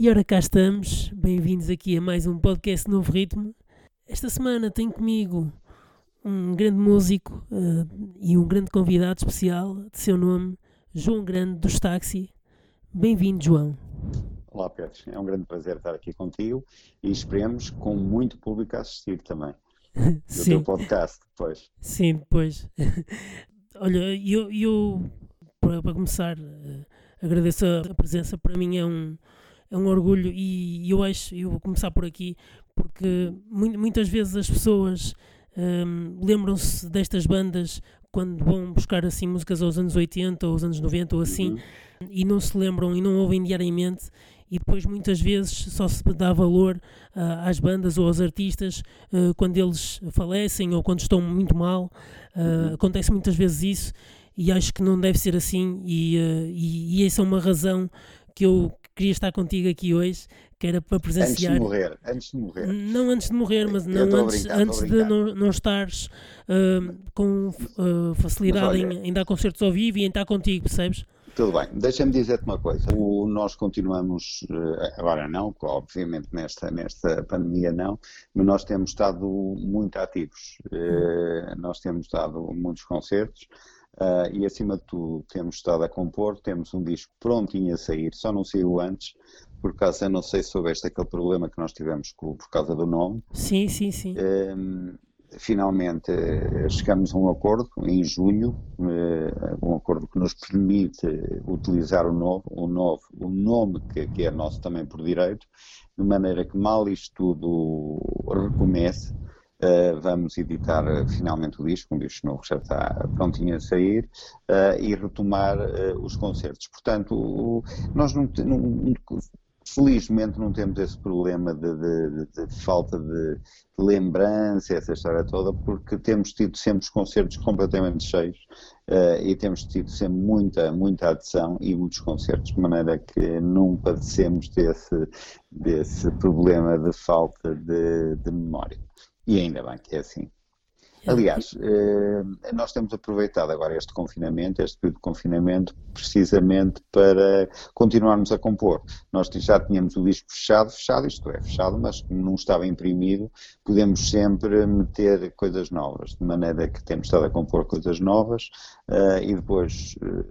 E ora cá estamos, bem-vindos aqui a mais um podcast Novo Ritmo. Esta semana tenho comigo um grande músico uh, e um grande convidado especial de seu nome, João Grande dos Táxi. Bem-vindo, João. Olá, Pedro. É um grande prazer estar aqui contigo e esperemos com muito público a assistir também. Do Sim. teu podcast depois. Sim, depois. Olha, eu, eu para, para começar, uh, agradeço a presença. Para mim é um é um orgulho e eu acho, eu vou começar por aqui, porque muitas vezes as pessoas um, lembram-se destas bandas quando vão buscar assim músicas aos anos 80 ou aos anos 90 ou assim uhum. e não se lembram e não ouvem diariamente e depois muitas vezes só se dá valor uh, às bandas ou aos artistas uh, quando eles falecem ou quando estão muito mal uh, uhum. acontece muitas vezes isso e acho que não deve ser assim e, e, e essa é uma razão que eu queria estar contigo aqui hoje, que era para presenciar. Antes de morrer, antes de morrer. Não antes de morrer, mas não antes, antes de não, não estares uh, com uh, facilidade olha, em, em, dar concertos ao vivo e em estar contigo, percebes? Tudo bem, deixa-me dizer-te uma coisa. O, nós continuamos, eh, agora não, obviamente nesta, nesta pandemia não, mas nós temos estado muito ativos. Uh, nós temos dado muitos concertos. Uh, e acima de tudo temos estado a compor, temos um disco prontinho a sair, só não saiu antes, por causa, eu não sei se soubeste aquele problema que nós tivemos com, por causa do nome. Sim, sim, sim. Finalmente uh, chegamos a um acordo em junho, eh, um acordo que nos permite utilizar o novo, o novo, o nome que, que é nosso também por direito, de maneira que mal isto tudo recomece, Uh, vamos editar uh, finalmente o disco, um disco novo já está prontinho a sair, uh, e retomar os concertos. Portanto, o, nós não, não, felizmente não temos esse problema de, de, de, de falta de lembrança, essa história toda, porque temos tido sempre os concertos completamente cheios e temos tido sempre muita, muita adição e muitos concertos, de maneira que não padecemos desse, desse problema de falta de memória. E ainda bem que é assim. Aliás, eh, nós temos aproveitado agora este confinamento, este período de confinamento, precisamente para continuarmos a compor. Nós já tínhamos o disco fechado, fechado, isto é, fechado, mas como não estava imprimido, podemos sempre meter coisas novas, de maneira que temos estado a compor coisas novas eh, e depois eh,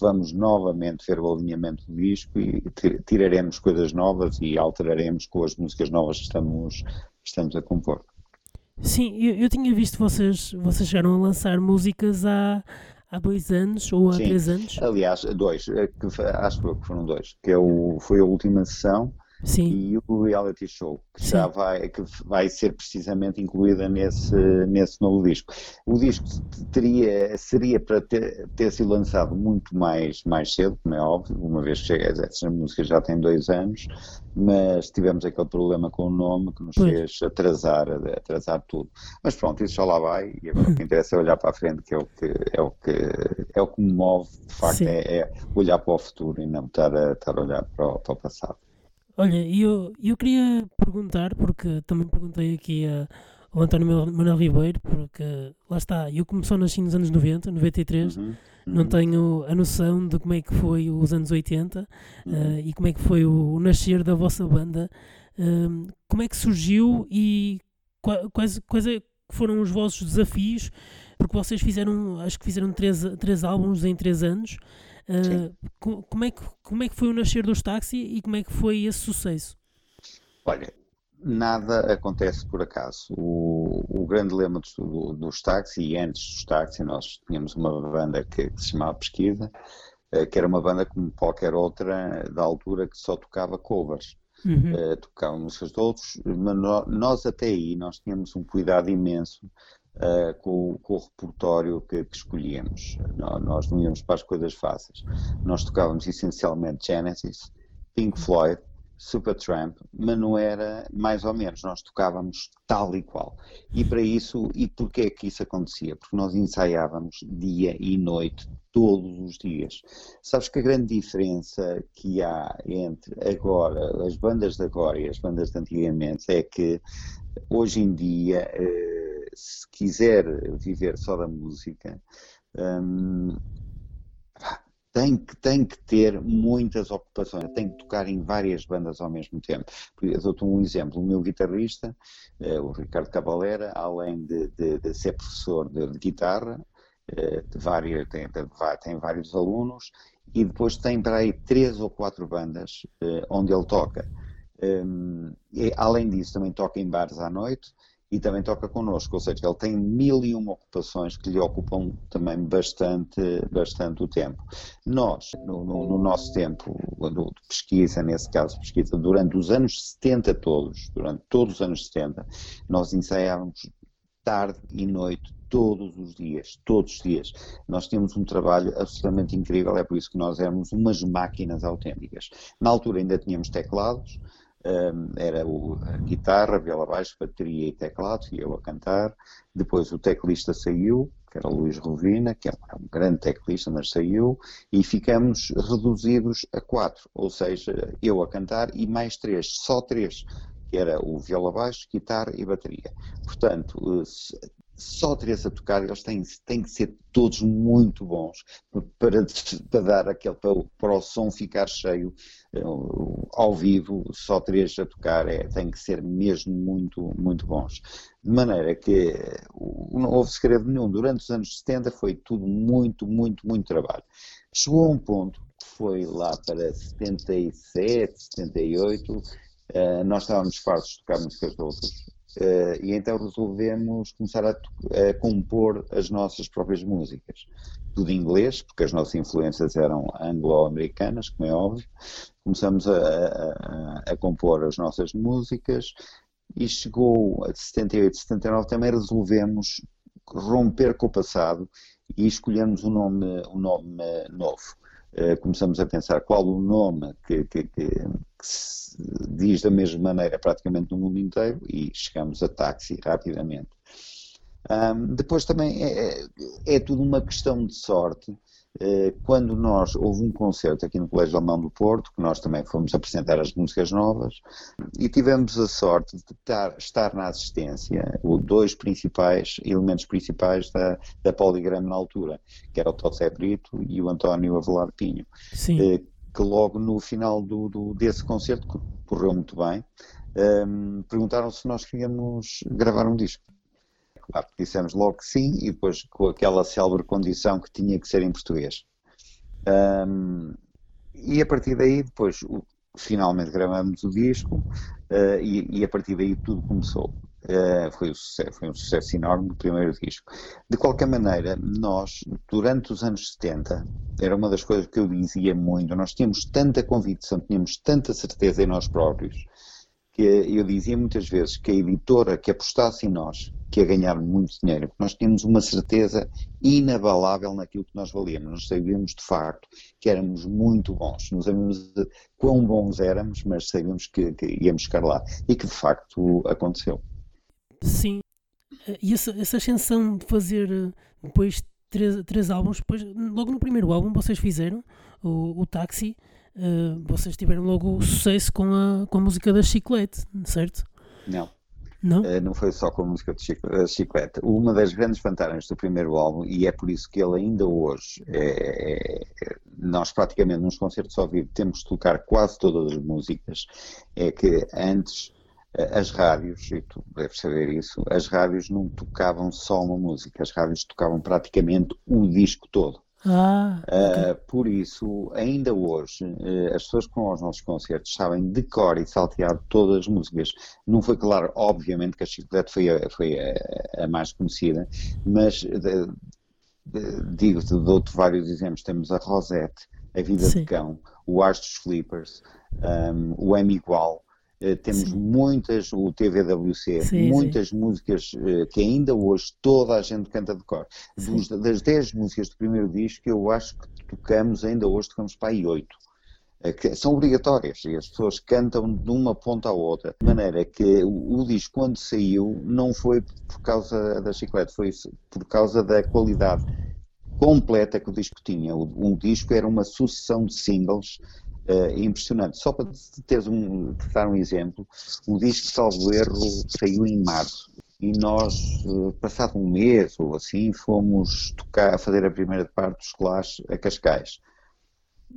vamos novamente ver o alinhamento do disco e tiraremos coisas novas e alteraremos com as músicas novas que estamos, estamos a compor. Sim, eu, eu tinha visto vocês, vocês chegaram a lançar músicas há, há dois anos ou há Sim. três anos. Aliás, dois, que, acho que foram dois, que é o, foi a última sessão Sim. e o reality show, que Sim. já vai, que vai ser precisamente incluída nesse, nesse novo disco. O disco teria, seria para ter, ter sido lançado muito mais, mais cedo, como é óbvio, uma vez que essa música já tem dois anos, mas tivemos aquele problema com o nome que nos pois. fez atrasar, atrasar tudo. Mas pronto, isso já lá vai, e agora o que interessa é olhar para a frente, que é o que, é o que, é o que me move, de facto, é, é, olhar para o futuro e não estar a, estar a olhar para o, para o passado. Olha, eu, eu queria perguntar, porque também perguntei aqui a, ao António Manuel Ribeiro, porque lá está, eu como só nasci nos anos 90, 93, uhum, uhum. não tenho a noção de como é que foi os anos 80 uhum. uh, e como é que foi o, o nascer da vossa banda. Uh, como é que surgiu e quais, quais é foram os vossos desafios? Porque vocês fizeram, acho que fizeram três, três álbuns em três anos. Uh, como, é que, como é que foi o nascer dos táxi e como é que foi esse sucesso? Olha, nada acontece por acaso. O, o grande lema dos, do, dos táxi, e antes dos táxi, nós tínhamos uma banda que, que se chamava Pesquisa, uh, que era uma banda como qualquer outra da altura que só tocava covers. Uhum. Uh, tocava músicas de outros, mas nós até aí nós tínhamos um cuidado imenso uh, com, com, o repertório que, que escolhíamos. Nós, não íamos para as coisas fáceis. Nós tocávamos essencialmente Genesis, Pink Floyd, Supertramp, mas não era mais ou menos, nós tocávamos tal e qual. E para isso, e porquê é que isso acontecia? Porque nós ensaiávamos dia e noite, todos os dias. Sabes que a grande diferença que há entre agora, as bandas de agora e as bandas de antigamente é que hoje em dia. Se quiser viver só da música, hum, tem que, tem que ter muitas ocupações, tem que tocar em várias bandas ao mesmo tempo. Eu dou-te um exemplo, o meu guitarrista, eh, o Ricardo Cavalera, além de, de, de ser professor de, de guitarra, eh, de tem, tem, vários alunos, e depois tem para aí três ou quatro bandas eh, onde ele toca. Um, e, além disso, também toca em bares à noite, e também toca connosco, ou seja, ele tem mil e uma ocupações que lhe ocupam também bastante, bastante o tempo. Nós, no, no, no nosso tempo de pesquisa, nesse caso pesquisa, durante os anos 70 todos, durante todos os anos 70, nós ensaiávamos tarde e noite, todos os dias, todos os dias. Nós tínhamos um trabalho absolutamente incrível, é por isso que nós éramos umas máquinas autênticas. Na altura ainda tínhamos teclados, um, era o, a guitarra, viola baixo, bateria e teclado, e eu a cantar. Depois o teclista saiu, que era o Luís Rovina, que é um grande teclista, mas saiu, e ficamos reduzidos a quatro, ou seja, eu a cantar e mais três, só três, que era o viola baixo, guitarra e bateria. Portanto, só três a tocar, eles têm, têm que ser todos muito bons para, para dar aquele, para, para o som ficar cheio eh, ao vivo, só três a tocar é, tem que ser mesmo muito, muito bons. De maneira que não houve segredo nenhum, durante os anos 70 foi tudo muito, muito, muito trabalho. Chegou a um ponto que foi lá para 77, 78, Uh, nós estávamos fartos de tocar músicas de outros Uh, e então resolvemos começar a, a, compor as nossas próprias músicas. Tudo em inglês, porque as nossas influências eram anglo-americanas, como é óbvio. Começamos a, a, a, compor as nossas músicas e chegou a 78, 79 também resolvemos romper com o passado e escolhemos um nome, um nome novo. Uh, começamos a pensar qual o nome que, que, que, que se diz da mesma maneira praticamente no mundo inteiro e chegamos a táxi rapidamente. Um, depois também é, é, é, tudo uma questão de sorte. Uh, quando nós houve um concerto aqui no Colégio Alemão do Porto, que nós também fomos apresentar as músicas novas, e tivemos a sorte de estar, estar na assistência os dois principais elementos principais da, da Poligrama na altura, que era o Tossé Brito e o António Avelar Pinho. Sim. Uh, que logo no final do, do desse concerto, que correu muito bem, um, perguntaram se nós queríamos gravar um disco. Claro, dissemos logo que sim, e depois com aquela célebre condição que tinha que ser em português. Um, e a partir daí, depois, o, finalmente gravamos o disco, uh, e, e, a partir daí tudo começou. Uh, foi, um sucesso, foi um sucesso enorme o primeiro disco. De qualquer maneira, nós, durante os anos 70, era uma das coisas que eu dizia muito, nós tínhamos tanta convicção, tínhamos tanta certeza em nós próprios, que eu dizia muitas vezes que a editora que apostasse em nós, que ia ganhar muito dinheiro, nós tínhamos uma certeza inabalável naquilo que nós valíamos, nós sabíamos de facto que éramos muito bons, não sabíamos quão bons éramos, mas sabíamos que, que íamos chegar lá, e que de facto aconteceu. Sim. E essa, essa ascensão de fazer eh, depois três, três álbuns, depois, logo no primeiro álbum vocês fizeram o, o Táxi, uh, vocês tiveram logo sucesso com a, com a música da Chiclete, certo? Não. Não? Uh, não foi só com a música de Chiclete. Uma das grandes vantagens do primeiro álbum, e é por isso que ele ainda hoje, é, é, nós praticamente nos concertos ao vivo temos de tocar quase todas as músicas, é que antes as rádios, e tu deves saber isso, as rádios não tocavam só uma música, as rádios tocavam praticamente o disco todo. Ah, okay. uh, por isso, ainda hoje, uh, as pessoas que vão aos nossos concertos sabem de cor e salteado todas as músicas. Não foi claro, obviamente, que a Chiclete foi a, foi a, a mais conhecida, mas digo-te, dou-te vários exemplos. Temos a Rosette, A Vida Sim. de Cão, o Ars dos Flippers, um, o M Igual, temos sim. muitas, o TVWC, sim, muitas sim. músicas uh, que ainda hoje toda a gente canta de cor. Dos, das 10 músicas do primeiro disco, eu acho que tocamos, ainda hoje tocamos para aí 8. Uh, eh, que são obrigatórias e as pessoas cantam de uma ponta à outra. De maneira que o, o disco, quando saiu, não foi por causa da chiclete, foi por causa da qualidade completa que o disco tinha. O, um disco era uma sucessão de singles uh, impressionante. Só para teres um, dar um exemplo, o disco Salvo Erro saiu em março e nós, uh, passado um mês ou assim, fomos tocar, a fazer a primeira parte dos Clash a Cascais.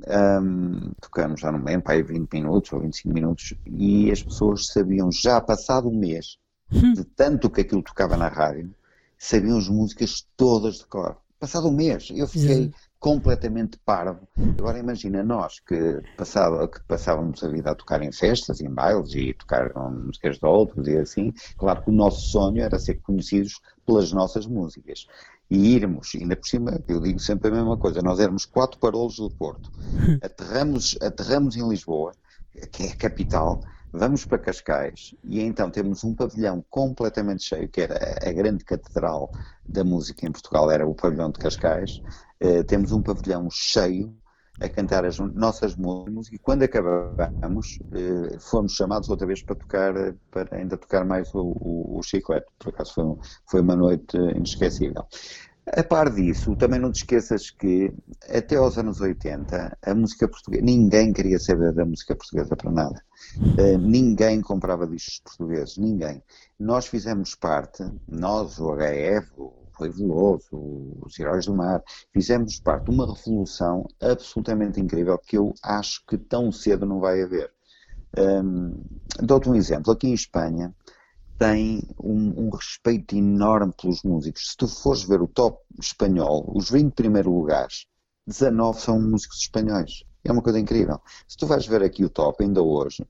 um, tocamos, já não lembro, aí 20 minutos ou 25 minutos, e as pessoas sabiam, já passado um mês, hum. de tanto que aquilo tocava na rádio, sabiam as músicas todas de cor. Passado um mês, eu fiquei completamente parvo. Agora imagina nós que, passava, que passávamos a vida a tocar em festas, em bailes e tocar músicas de outros e assim, claro que o nosso sonho era ser conhecidos pelas nossas músicas. E irmos, ainda por cima, eu digo sempre a mesma coisa, nós éramos quatro parolos do Porto, aterramos, aterramos em Lisboa, que é a capital, vamos para Cascais e então temos um pavilhão completamente cheio, que era a grande catedral da música em Portugal, era o pavilhão de Cascais. Uh, temos um pavilhão cheio a cantar as nossas músicas e quando acabamos uh, fomos chamados outra vez para tocar, para ainda tocar mais o, o, o chiclete. Por acaso foi, foi uma noite inesquecível. A par disso, também não te esqueças que até aos anos 80 a música portuguesa, ninguém queria saber da música portuguesa para nada. Ninguém comprava discos portugueses, ninguém. Nós fizemos parte, nós, o HF, o Rui Veloso, os Heróis do Mar, fizemos parte de uma revolução absolutamente incrível que eu acho que tão cedo não vai haver. Um, Dou-te um exemplo. Aqui em Espanha, tem um, um, respeito enorme pelos músicos. Se tu fores ver o top espanhol, os 20 primeiros lugares, 19 são músicos espanhóis. É uma coisa incrível. Se tu vais ver aqui o top, ainda hoje,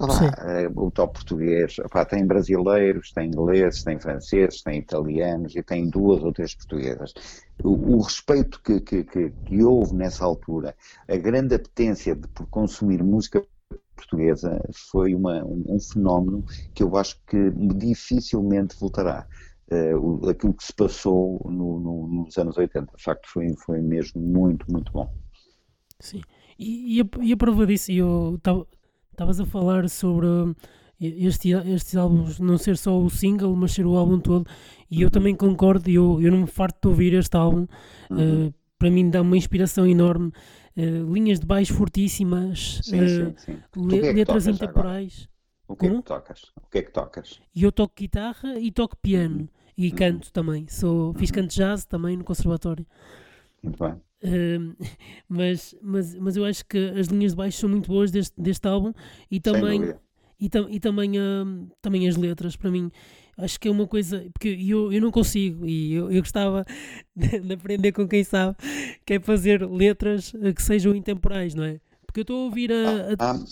eh, o top português, tem brasileiros, tem ingleses, tem franceses, tem italianos e tem duas ou três portuguesas. O, o respeito que, que, que, que, houve nessa altura, a grande apetência de, por consumir música portuguesa foi uma, um, um, fenómeno que eu acho que dificilmente voltará. Uh, aquilo que se passou no, no, nos anos 80, de facto, foi, foi mesmo muito, muito bom. Sim, e, e, a, e a prova disso, eu estavas a falar sobre este, estes álbuns não ser só o single, mas ser o álbum todo, e eu também concordo, eu, eu não me farto de ouvir este álbum, uhum. uh, para mim dá uma inspiração enorme uh, linhas de baixo fortíssimas, sim, uh, sim, sim. É letras intemporais. O que é que tocas? O que é que tocas? Eu toco guitarra e toco piano uhum. e uhum. canto também. Sou, fiz uhum. canto jazz também no conservatório. Muito bem. Uh, mas, mas, mas eu acho que as linhas de baixo são muito boas deste, deste álbum e também, e, tam, e também, uh, também as letras, para mim, acho que é uma coisa, porque eu, eu não consigo e eu, eu gostava de, de aprender com quem sabe, que é fazer letras eh, que sejam intemporais, não é? Porque eu estou a ouvir a. a... Ah,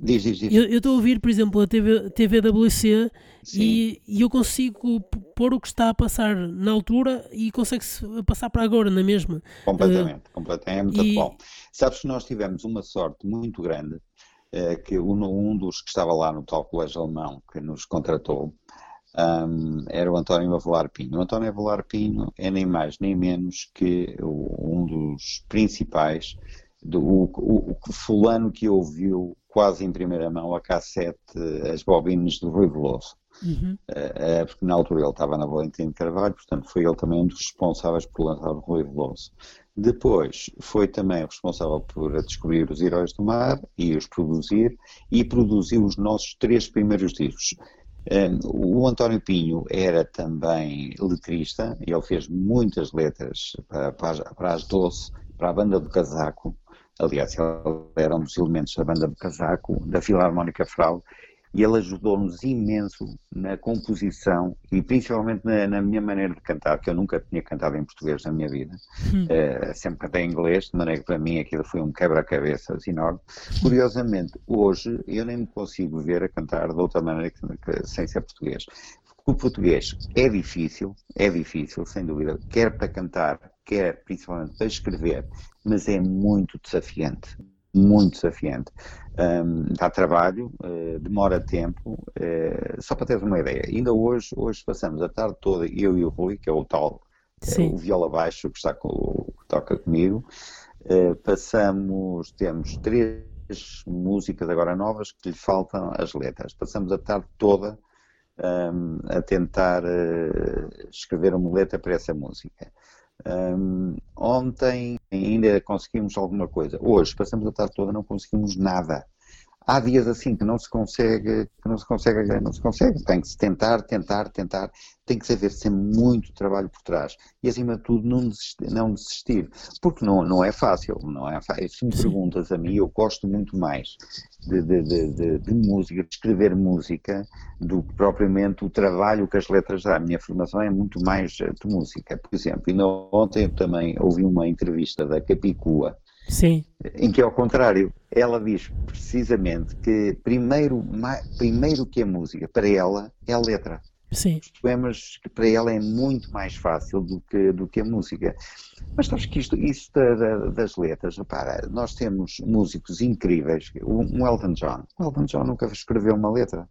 Diz, diz, diz. Eu estou a ouvir, por exemplo, a TV, TVWC e, e, eu consigo pôr o que está a passar na altura e consegue-se passar para agora, na mesma. Completamente, uh, completamente. É muito e... bom. Sabes que nós tivemos uma sorte muito grande, uh, que um, um dos que estava lá no tal colégio alemão que nos contratou, um, era o António Avelar Pinho. O António Avelar Pinho é nem mais nem menos que um dos principais, do, o, o, o fulano que ouviu quase em primeira mão a cassete As Bobinas do Rui Veloso. Uhum. Uh, porque na altura ele estava na Valentim de Carvalho, portanto foi ele também um dos responsáveis por lançar o Rui Veloso. Depois foi também responsável por descobrir os Heróis do Mar e os produzir, e produziu os nossos três primeiros discos. Um, o António Pinho era também letrista, ele fez muitas letras para, para, para as Doce, para a banda do Casaco, aliás, ele era um dos elementos da banda do Casaco, da Filarmónica Frau, e ele ajudou-nos imenso na composição e principalmente na, na, minha maneira de cantar, que eu nunca tinha cantado em português na minha vida, hum. uh, sempre cantei em inglês, de maneira que para mim aquilo foi um quebra-cabeças enorme. Curiosamente, hoje eu nem me consigo ver a cantar de outra maneira que, que, sem ser português. O português é difícil, é difícil, sem dúvida, quer para cantar, quer principalmente para escrever, mas é muito desafiante muito desafiante. Um, dá trabalho, uh, demora tempo, uh, só para teres uma ideia, ainda hoje, hoje passamos a tarde toda, eu e o Rui, que é o tal, é o viola baixo que, está com, que toca comigo, passamos, temos três músicas agora novas que lhe faltam as letras, passamos a tarde toda um, a tentar escrever uma letra para essa música. Um, ontem ainda conseguimos alguma coisa. Hoje, passamos a tarde toda, não conseguimos nada. Há dias assim que não se consegue, que não se consegue, não se consegue, tem que se tentar, tentar, tentar, tem que haver sempre muito trabalho por trás. E acima de tudo não desistir, não desistir. Porque não, não é fácil, não é fácil. Se me perguntas a mim, eu gosto muito mais de, de, de, de, música, de escrever música, do que propriamente o trabalho que as letras dão. A minha formação é muito mais de música, por exemplo, e ontem eu também ouvi uma entrevista da Capicua, Sim. Em que, ao contrário, ela diz precisamente que primeiro, primeiro que a música, para ela, é a letra. Sim. Os poemas, que para ela é muito mais fácil do que, do que a música. Mas sabes que isto, isto da, das letras, repara, nós temos músicos incríveis, um Elton John. O Elton John nunca escreveu uma letra.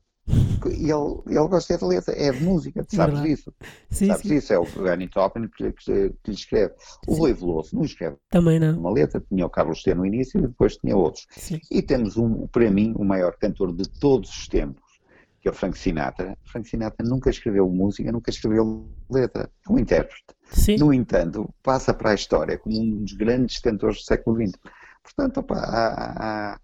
E ele, ele gosta de letra, é de música, tu sabes Verdade. disso. Sim, sabes sim. isso, é o Granny Toppin que, que, que, lhe escreve. O sim. Rui Veloso não escreve Também não. uma letra, tinha o Carlos T no início e depois tinha outros. Sim. E temos, um, para mim, o maior cantor de todos os tempos, que é o Frank Sinatra. Frank Sinatra nunca escreveu música, nunca escreveu letra. É um intérprete. Sim. No entanto, passa para a história como um dos grandes cantores do século XX. Portanto, opa, há, há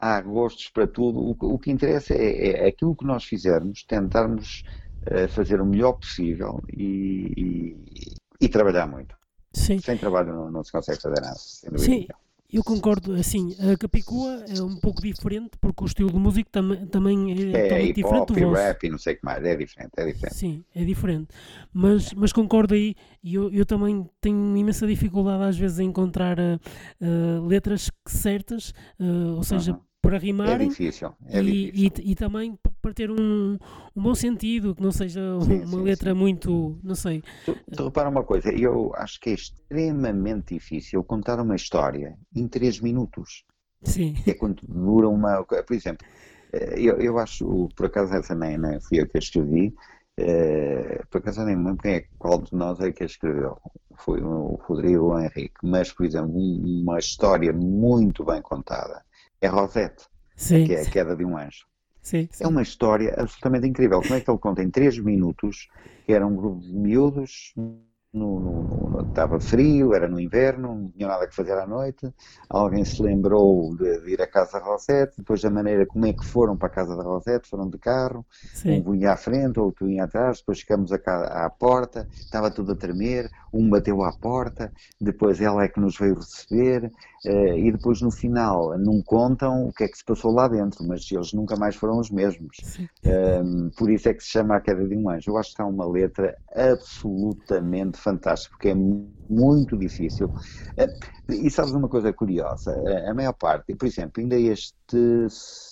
há gostos para tudo. O, o que interessa é, é, aquilo que nós fizermos, tentarmos uh, fazer o melhor possível e, e, e trabalhar muito. Sim. Sem trabalho não, não se consegue fazer nada. Sim. Eu concordo, assim, a Capicua é um pouco diferente porque o estilo de música tam também é, é hip -hop, diferente. É rap e não sei o que mais, é diferente, é diferente. Sim, é diferente. Mas, mas concordo aí, e eu, eu também tenho imensa dificuldade às vezes em encontrar uh, uh, letras certas, uh, ou seja, -huh para rimarem. É difícil. É e, difícil. E, e, também para ter um, um bom sentido, que não seja sim, uma sim, letra sim. muito, não sei. Tu, tu repara uma coisa, eu acho que é extremamente difícil contar uma história em três minutos. Sim. É quando dura uma. Por exemplo, eh, eu, eu acho, por acaso essa nem, nem fui eu que a escrevi, uh, por acaso nem lembro quem é, qual de nós é que a escreveu. Foi o Rodrigo ou o Henrique, mas, por exemplo, uma história muito bem contada é Rosette, sim, que é a queda de um anjo. Sim, sim. É uma história absolutamente incrível. Como é que ele conta em 3 minutos que era um grupo de miúdos no, no, no, estava frio, era no inverno, não tinha nada que fazer à noite. Alguém se lembrou de, de ir à casa da Rosette, depois da maneira como é que foram para a casa da Rosette, foram de carro, Sim. um vinha à frente, outro vinha atrás, depois chegamos à, à porta, estava tudo a tremer, um bateu à porta, depois ela é que nos veio receber, uh, e depois no final não contam o que é que se passou lá dentro, mas eles nunca mais foram os mesmos. Um, por isso é que se chama A Queda de um Anjo. Eu acho que há uma letra absolutamente fantástica, porque é muito difícil. Uh, e sabes uma coisa curiosa? Uh, a maior parte, por exemplo, ainda este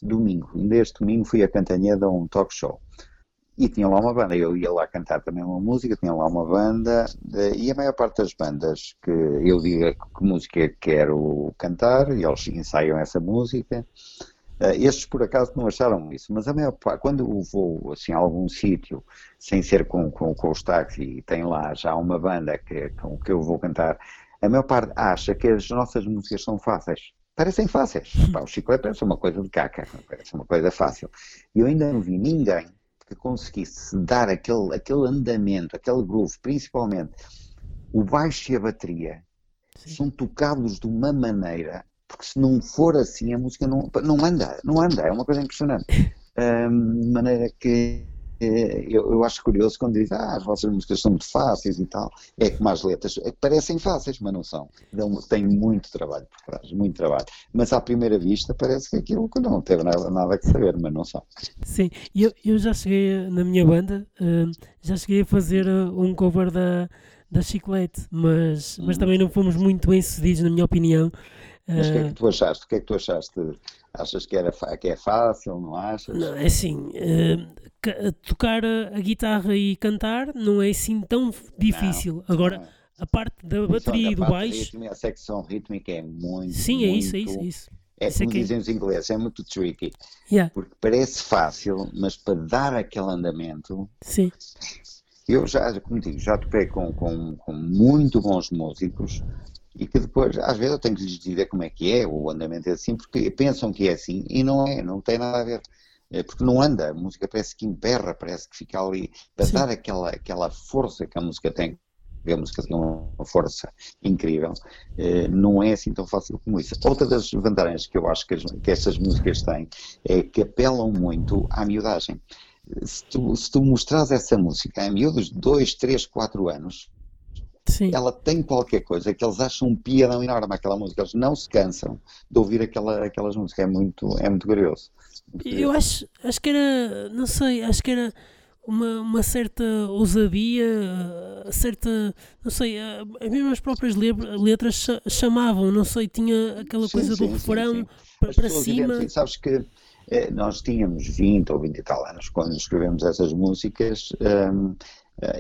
domingo, ainda este domingo fui a Cantanheda a um talk show e tinha lá uma banda. Eu ia lá cantar também uma música, tinha lá uma banda, e a maior parte das bandas que eu diga que música quero cantar, e eles ensaiam essa música. Eh, estes por acaso não acharam isso, mas a maior parte, quando eu vou assim, a algum sítio, sem ser com, com, com os táxis, e tem lá já uma banda que, com que eu vou cantar, a maior parte acha que as nossas músicas são fáceis. Parecem fáceis. Pá, o chiclete parece uma coisa de caca, parece uma coisa fácil. E eu ainda não vi ninguém que conseguisse dar aquele, aquele andamento, aquele groove, principalmente o baixo e a bateria, Sim. são tocados de uma maneira, porque se não for assim a música não, não anda, não anda, é uma coisa impressionante. Um, de maneira que eu, eu, acho curioso quando dizem ah, as vossas músicas são muito fáceis e tal. É como as letras, é que parecem fáceis, mas não são. Dão, tem muito trabalho por trás, muito trabalho. Mas à primeira vista parece que aquilo que não teve nada, nada que saber, mas não são. Sim, eu, eu já cheguei na minha banda, uh, já cheguei a fazer uh, um cover da, da Chiclete, mas, mas hum. também não fomos muito bem sucedidos, na minha opinião. Mas o que é que tu achaste? O que é que tu achaste? Achas que, era, que é fácil, não achas? Não, é assim, uh, tocar a, guitarra e cantar não é assim tão difícil. Não, Agora, não é. a parte da bateria e do baixo... a secção rítmica é muito, Sim, é isso, é isso, é isso. É isso como é dizem os ingleses, é muito tricky. Yeah. Porque parece fácil, mas para dar aquele andamento... Sim. Eu já, como digo, já toquei com, com, com muito bons músicos e que depois, às vezes, eu tenho que lhes dizer como é que é, o andamento é assim, porque pensam que é assim e não é, não tem nada a ver. É porque não anda, a música parece que emperra, parece que fica ali, para Sim. dar aquela, aquela força que a música tem a música tem uma força incrível, eh, não é assim tão fácil como isso. Outra das vantagens que eu acho que, as, que essas músicas têm é que apelam muito à miudagem. Se tu, se tu mostras essa música a miúdos de 2, 3, 4 anos, Sim. ela tem qualquer coisa que eles acham um piadão enorme aquela música, eles não se cansam de ouvir aquela, aquelas músicas, é muito, é muito curioso. Eu acho, acho que era, não sei, acho que era uma, uma certa ousadia, certa, não sei, as mesmas próprias letras chamavam, não sei, tinha aquela coisa sim, do refrão para cima. Sabes que eh, nós tínhamos 20 ou 20 e tal anos quando escrevemos essas músicas. Um, Uh,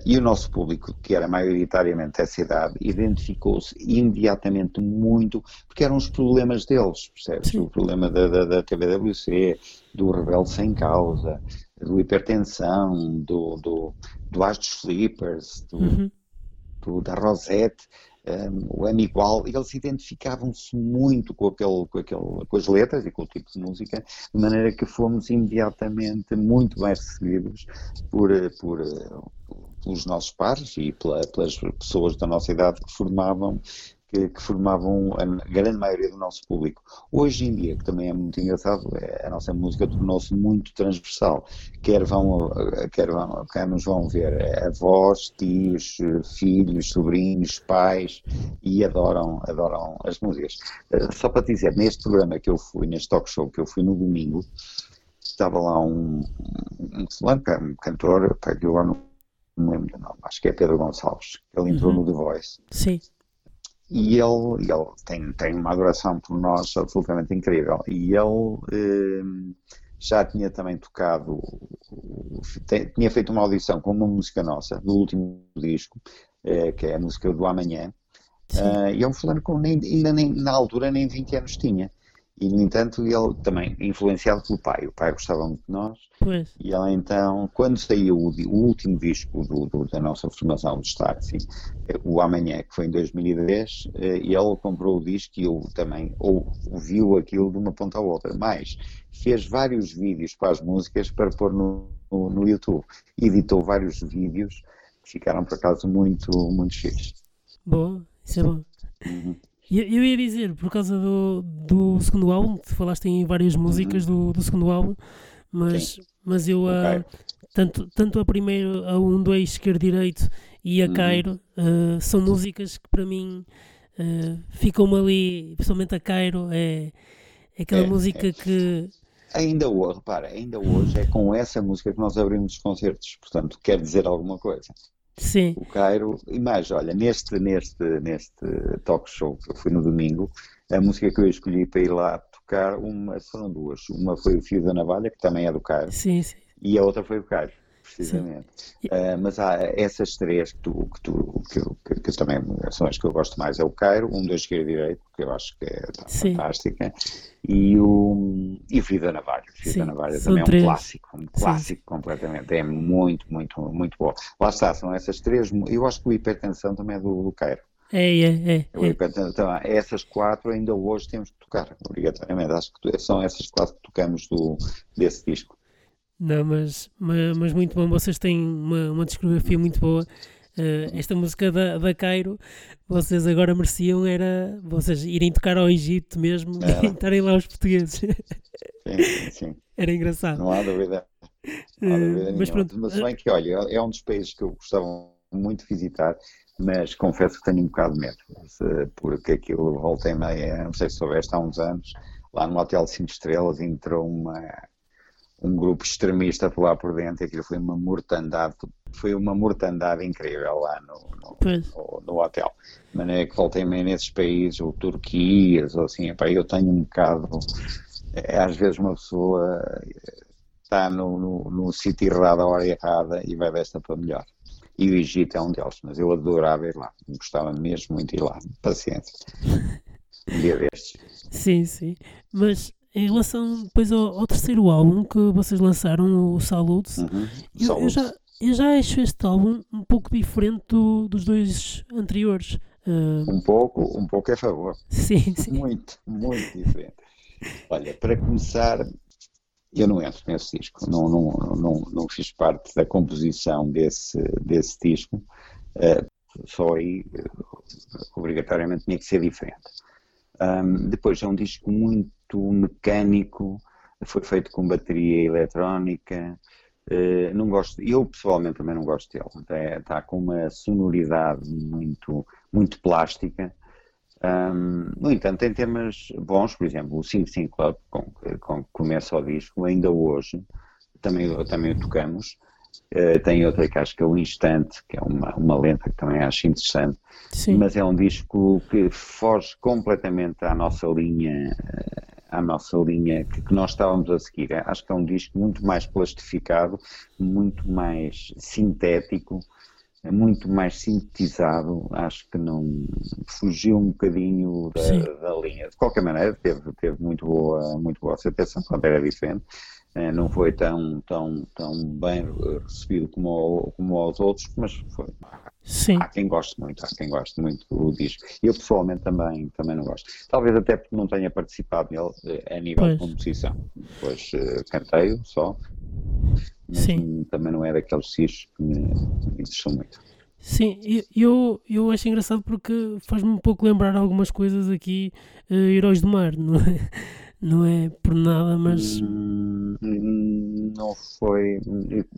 e o nosso público, que era maioritariamente essa idade, identificou-se imediatamente muito, porque eram os problemas deles, percebes? Sim. O problema da, da, da, TVWC, do rebelde sem causa, do hipertensão, do, do, do As dos Flippers, do, uhum. do, da Rosette, um, o M igual, eles identificavam-se muito com, aquele, com, aquele, com as letras e com o tipo de música, de maneira que fomos imediatamente muito bem recebidos por, por, pelos nossos pares e pela, pelas pessoas da nossa idade que formavam que, formavam a grande maioria do nosso público. Hoje em dia, que também é muito engraçado, é, a nossa música tornou-se muito transversal. Quer, vão, quer, vão, quer nos vão ver avós, tios, filhos, sobrinhos, pais, e adoram, adoram as músicas. Eh, só para te dizer, neste programa que eu fui, neste talk show que eu fui no domingo, estava lá um, um, um cantor, que eu não me lembro do nome, acho que é Pedro Gonçalves, ele entrou uhum. no The Voice. Sim. E ele, ele tem, tem uma adoração por nós absolutamente incrível. E ele eh, já tinha também tocado, tinha feito uma audição com uma música nossa, do último disco, eh, que é a música do Amanhã. Uh, e é um fulano que ainda nem, na altura nem 20 anos tinha. E, no entanto, ele também, influenciado pelo pai, o pai gostava muito de nós, pois. e ela então, quando saiu o, o último disco do, do, da nossa formação de Starting, o Amanhã, que foi em 2010, eh, ele comprou o disco e eu também ou, ouviu aquilo de uma ponta à outra, mas fez vários vídeos para as músicas para pôr no, no, no YouTube, editou vários vídeos que ficaram, por acaso, muito, muito cheios. Boa, isso é bom. Uhum. Eu ia dizer, por causa do, do segundo álbum, tu falaste em várias músicas do, do segundo álbum, mas, mas eu okay. uh, tanto, tanto a primeira, a 1, 2, esquerdo direito e a uhum. Cairo, uh, são músicas que para mim uh, ficam-me ali, principalmente a Cairo, é, é aquela é, música é. que. Ainda hoje, repara, ainda hoje é com essa música que nós abrimos os concertos, portanto, quer dizer alguma coisa. Sim. O Cairo, e mais, olha, neste, neste, neste talk show que eu fui no domingo, a música que eu escolhi para ir lá tocar, uma, foram duas. Uma foi o Fio da Navalha, que também é do Cairo, sim, sim. e a outra foi o Cairo, precisamente. Uh, mas há essas três que, tu, que, tu, que, que, que, também são as que eu gosto mais: é o Cairo, um da esquerda e direito, que eu acho que é tá, fantástica, e o, e o Fio da Navalha. O Fio Sim, da Navalha também é um clássico, um clássico Sim. completamente. É muito, muito, muito bom. Lá está, são essas três. Eu acho que o Hipertensão também é do, do Cairo. É, é, é. Hipertensão, então, essas quatro ainda hoje temos que tocar, obrigatoriamente. Acho que são essas quatro que tocamos do, desse disco. Não, mas, mas, mas, muito bom. Vocês têm uma, uma discografia muito boa. Uh, esta música da, da Cairo, vocês agora mereciam era vocês irem tocar ao Egito mesmo e estarem lá os portugueses. Sim, sim, sim. Era engraçado. Não há dúvida. Não há dúvida uh, mas, pronto, mas bem que, olha, é um dos países que eu gostava muito de visitar, mas confesso que tenho um bocado de medo, porque aquilo volta e meia, não sei se soubeste, há uns anos, lá no Hotel 5 Estrelas entrou uma um grupo extremista por lá por dentro, aquilo foi uma mortandade, foi uma mortandade incrível lá no, no, no, no hotel. De maneira que voltei meio nesses países, ou Turquias, ou assim, epá, eu tenho um bocado, é, às vezes uma pessoa está no, no, no sítio errado, a hora errada, e vai desta para melhor. E o Egito é um deles, mas eu adorava ir lá, gostava mesmo muito de ir lá, paciência. Um dia destes. Sim, sim. Mas em relação depois ao, ao, terceiro álbum que vocês lançaram, o Salutes, uhum. eu, eu, já, eu já acho este álbum um pouco diferente do, dos dois anteriores. Uh... Um pouco, um pouco é a favor. Sim, sim. Muito, muito diferente. Olha, para começar, eu não entro nesse disco, não, não, não, não fiz parte da composição desse, desse disco. Uh, só aí obrigatoriamente tinha que ser diferente. Um, depois é um disco muito mecânico, foi feito com bateria eletrónica. Uh, não gosto, eu pessoalmente também não gosto dele. Está, está com uma sonoridade muito, muito plástica. Um, no entanto, tem temas bons, por exemplo, o Sing Sing Club, com, com que começa o disco, ainda hoje, também, também o tocamos. Uh, tem outra que acho que é o Instante, que é uma, uma lenta que também acho interessante, Sim. mas é um disco que foge completamente à nossa linha, à nossa linha que, que, nós estávamos a seguir. Acho que é um disco muito mais plastificado, muito mais sintético, muito mais sintetizado. Acho que não fugiu um bocadinho da, da linha. De qualquer maneira, teve, teve muito boa, muito boa aceitação, quando era diferente. É, não foi tão, tão, tão bem recebido como, como aos outros, mas foi. Sim. Há quem goste muito, há quem goste muito do disco. Eu pessoalmente também, também não gosto. Talvez até porque não tenha participado nele eh, a nível pois. de composição. Depois uh, cantei só, mas Sim. também não é daqueles discos que me, me interessam muito. Sim, eu, eu acho engraçado porque faz-me um pouco lembrar algumas coisas aqui, uh, Heróis do Mar, não é? Não é por nada, mas. Hum, não foi.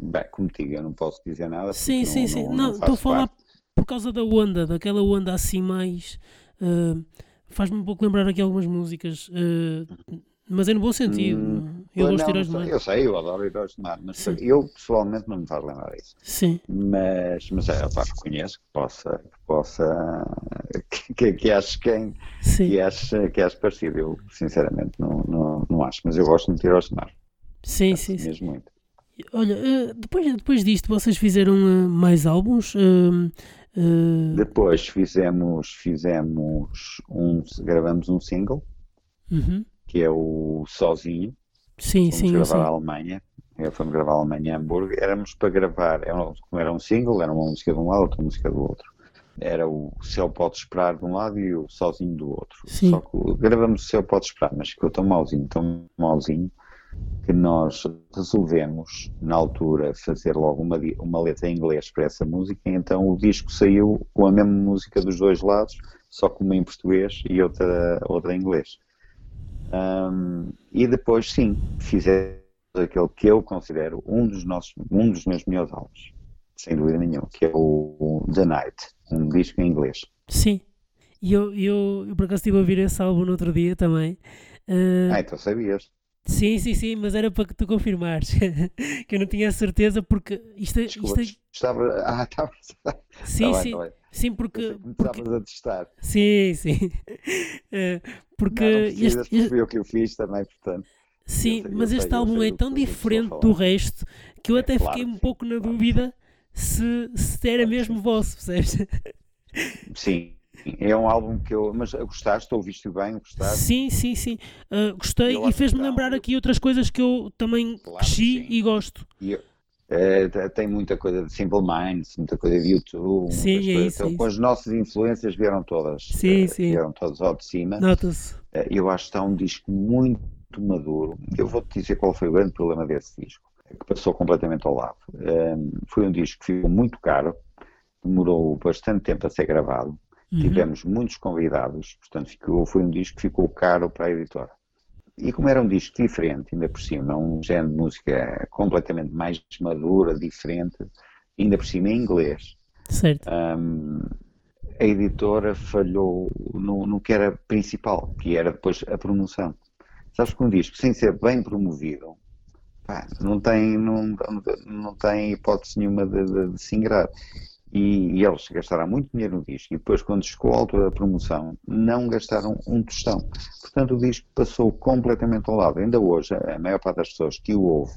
Bem, como digo, eu não posso dizer nada. Sim, sim, não, sim. Não, estou a falar por causa da onda, daquela onda assim mais. Uh, Faz-me um pouco lembrar aqui algumas músicas. Uh, mas é no bom sentido. Hum, eu gosto de Heróis do Mar. Eu sei, eu adoro Heróis do Mar, mas Sim. eu pessoalmente não me faz lembrar isso. Sim. Mas, mas é, pá, reconheço que possa, que possa, que, que, acho quem, Sim. que acho, que acho parecido. Eu, sinceramente, não, não, não acho, mas eu gosto muito de Heróis do Mar. Sim, acho sim, sim. Mesmo muito. Olha, eh, depois, depois disto vocês fizeram eh, mais álbuns? Uh, depois fizemos, fizemos um, gravamos um single. Uhum que é o Sozinho. Sim, fomos sim. gravar a Alemanha. Eu fomos gravar a Alemanha em Hamburgo. Éramos para gravar, era um, era um single, era uma música de um lado, outra música do outro. Era o Céu Pode Esperar de um lado e o Sozinho do outro. Sim. Só que gravamos o Céu Pode Esperar, mas ficou tão malzinho, tão malzinho, que nós resolvemos, na altura, fazer logo uma, uma letra em inglês para essa música, então o disco saiu com a mesma música dos dois lados, só que uma em português e outra, outra em inglês. Um, e depois, sim, fizemos aquele que eu considero um dos, nossos, um dos meus melhores álbuns, sem dúvida nenhuma, que é o The Night, um disco em inglês. Sim, e eu, eu, eu por acaso estive a ouvir esse álbum no outro dia também. Uh... Ah, então sabias. Sim, sim, sim, mas era para que tu confirmares, que eu não tinha certeza, porque isto, é, Desculpa, isto é... estava... Ah, estava... Sim, tá sim, bem, tá sim, porque... porque... a testar. Sim, sim, uh, porque... Não, não este, o que eu fiz também, portanto... Sim, sei, mas este álbum é tão diferente do resto, que eu é, até claro, fiquei um pouco na dúvida se, se era mesmo vosso, percebes? Sim, é um álbum que eu. Mas gostaste? Ouviste bem? Gostaste? Sim, sim, sim. Uh, gostei eu e fez-me lembrar aqui outras coisas que eu também claro, cresci e gosto. E eu, é, tem muita coisa de Simple Minds, muita coisa de YouTube. Sim, é isso, então, é Com as nossas influências vieram todas. Sim, uh, sim. Vieram todas ao de cima. Nota-se. Uh, eu acho que está um disco muito maduro. Eu vou-te dizer qual foi o grande problema desse disco, que passou completamente ao lado. foi um disco que ficou muito caro, demorou bastante tempo a ser gravado Uhum. Tivemos muitos convidados, portanto ficou, foi um disco que ficou caro para a editora. E como era um disco diferente, ainda por cima, um género de música completamente mais madura, diferente, ainda por cima em inglês. Certo. Um, a editora falhou no, no, que era principal, que era depois a promoção. Sabes que um disco, sem ser bem promovido, pá, não, tem, não, não tem hipótese nenhuma de, de, de se ingrar e, e, eles gastaram muito dinheiro no disco e depois quando chegou a altura da promoção não gastaram um tostão. Portanto o disco passou completamente ao lado. Ainda hoje a maior parte das pessoas que o ouve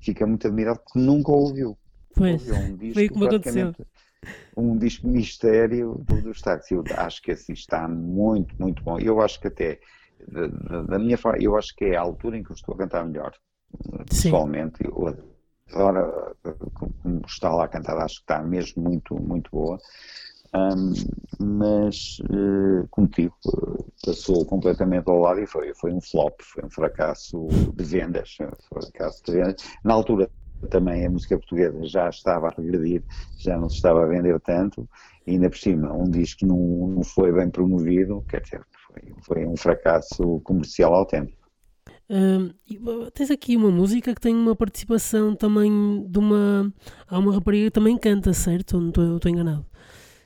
fica muito admirado porque nunca ouviu. Pois, um disco, foi como aconteceu. Um disco mistério do Stax. Eu acho que assim está muito, muito bom. Eu acho que até da, da minha forma, eu acho que é a altura em que eu estou a cantar melhor. Pessoalmente, eu agora, como está lá cantada, acho que está mesmo muito, muito boa. Um, mas, uh, passou completamente ao lado e foi, foi um flop, foi um fracasso de vendas. Um fracasso de vendas. Na altura também a música portuguesa já estava a regredir, já não se estava a vender tanto, e ainda por cima um disco não, não foi bem promovido, quer dizer, foi, foi um fracasso comercial autêntico. Tens aqui uma música que tem uma participação também de uma. Há uma rapariga que também canta, certo? Ou não estou enganado?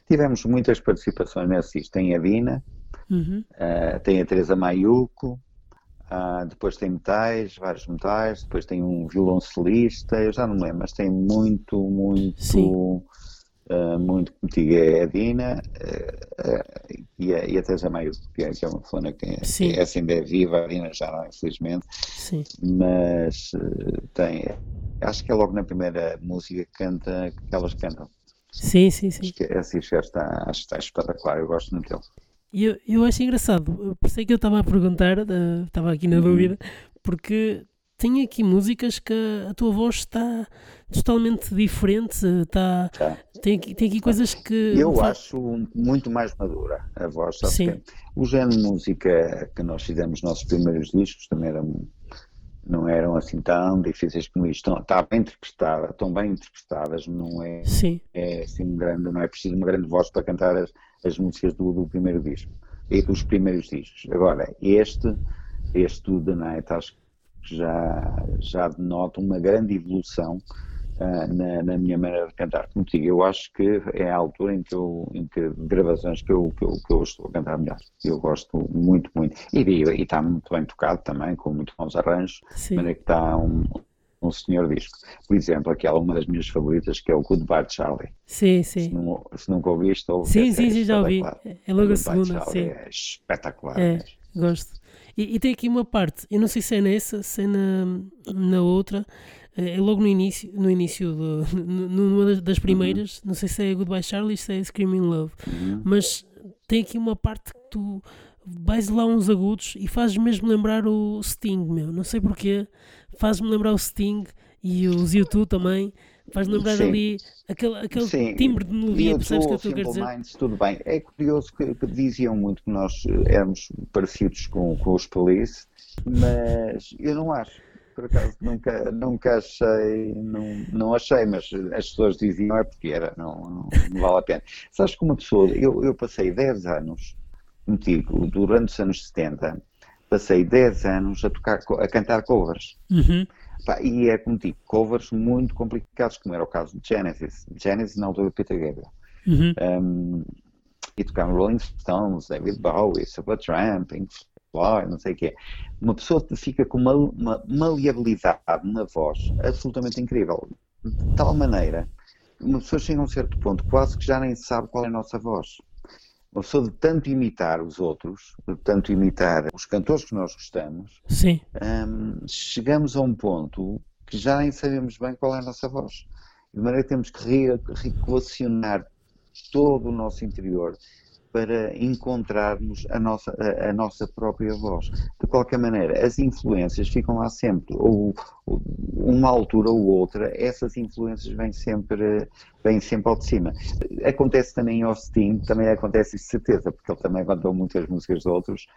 Tivemos muitas participações nesse disco. Tem a Dina, uhum. uh, tem a Teresa Maiuco, Uh, depois tem metais, vários metais, depois tem um violoncelista, eu já não me lembro, mas tem muito, muito, uh, muito contigo é a Dina uh, e, a, e a Teresa Maio, que é, que é uma fulana que, é, que é assim é viva, a Dina já não, infelizmente, Sim. mas tem, acho que é logo na primeira música que, canta, que elas cantam. Sim, sim, sim. Acho que esse está, acho que está espetacular, eu gosto muito dele. Eu, eu acho engraçado, por isso é que eu estava a perguntar, uh, estava aqui na uhum. dúvida, porque tem aqui músicas que a tua voz está totalmente diferente, está, tá. tem, aqui, tem aqui coisas que... Eu acho muito mais madura a voz, sabe Sim. o género de música que nós fizemos nos nossos primeiros discos também eram, não eram assim tão difíceis como isto, está bem interpretada, estão bem interpretadas, não é, Sim. é assim grande, não é preciso uma grande voz para cantar as as músicas do, do primeiro disco e dos primeiros discos. Agora, este, este do The Night, acho que já, já denota uma grande evolução uh, na, na, minha maneira de cantar. Como digo, eu acho que é a altura em que, eu, em que gravações que eu, que, eu, que eu estou a cantar melhor. Eu gosto muito, muito. E, e, está muito bem tocado também, com muito bons arranjos, de maneira que está um, um senhor disco. Por exemplo, aquela uma das minhas favoritas que é o Goodbye Charlie. Sim, sim. Se, não, se nunca ouviste, ouve. Sim, sim, sim, já ouvi. É logo a segunda, Charlie sim. É espetacular. É, gosto. E, e, tem aqui uma parte, eu não sei se é nessa, se é na, na outra, é, é logo no início, no início do, numa das primeiras, uhum. não sei se é Goodbye Charlie, se é Screaming Love, uhum. mas tem aqui uma parte que tu vais lá uns agudos e fazes mesmo lembrar o Sting, meu. Não sei porquê, faz-me lembrar o Sting e os YouTube também. Faz-me lembrar Sim. ali aquele, aquele Sim. timbre de melodia, percebes o que eu estou a dizer? Minds, tudo bem. É curioso que, que, diziam muito que nós eh, éramos parecidos com, com os Police, mas eu não acho. Por acaso nunca, nunca achei, não, não achei, mas as pessoas diziam é porque era, não, não, não vale a pena. Sabes que uma pessoa, eu, eu passei 10 anos contigo durante os anos 70, passei 10 anos a, tocar, a cantar covers. Uhum. E é contigo, covers muito complicados, como era o caso de Genesis. Genesis na altura de Peter Gabriel. Uhum. Um, e tocavam Rolling Stones, David Bowie, Supertramp, Pink Floyd, não sei o quê. Uma pessoa fica com uma, uma maleabilidade na voz absolutamente incrível. De tal maneira, uma pessoa chega a um certo ponto quase que já nem sabe qual é a nossa voz uma pessoa de tanto imitar os outros, de tanto imitar os cantores que nós gostamos. Um, chegamos a um ponto que já nem sabemos bem qual é a nossa voz. De maneira que temos que reequacionar todo o nosso interior para encontrarmos a nossa, a, a, nossa própria voz. De qualquer maneira, as influências ficam lá sempre, ou, ou uma altura ou outra, essas influências vêm sempre, vêm sempre ao de cima. Acontece também em Austin, também acontece de certeza, porque ele também cantou muitas músicas de outros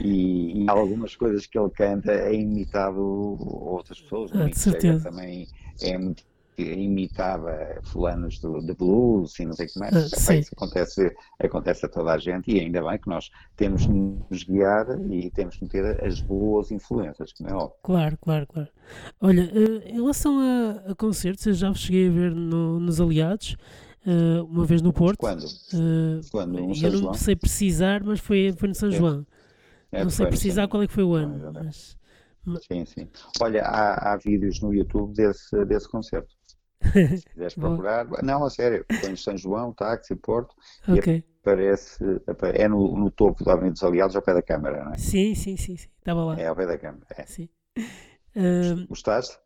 e, e algumas coisas que ele canta é imitado outras pessoas. Ah, de certeza. Também é muito que imitava fulanos do, de blues e não sei o que mais. Uh, isso acontece, acontece a toda a gente e ainda bem que nós temos que nos guiar e temos que ter as boas influências, como é óbvio. Claro, claro, claro. Olha, uh, em relação a, a, concertos, eu já cheguei a ver no, nos Aliados. Uh, uma vez no Porto. Quando? Uh, Quando? No eu não sei precisar, mas foi, foi no São é. João. É, não sei precisar qual é que foi o ano. Mas... Sim, sim. Olha, há, há vídeos no YouTube desse, desse concerto. Se quiseres procurar, não, a sério, pões São João, táxi, Porto, okay. e aparece, é no, no topo da Avenida dos Aliados, ao pé da Câmara, não é? Sim, sim, sim, sim. estava lá. É ao pé da Câmara, é. Sim. Uh, Gostaste?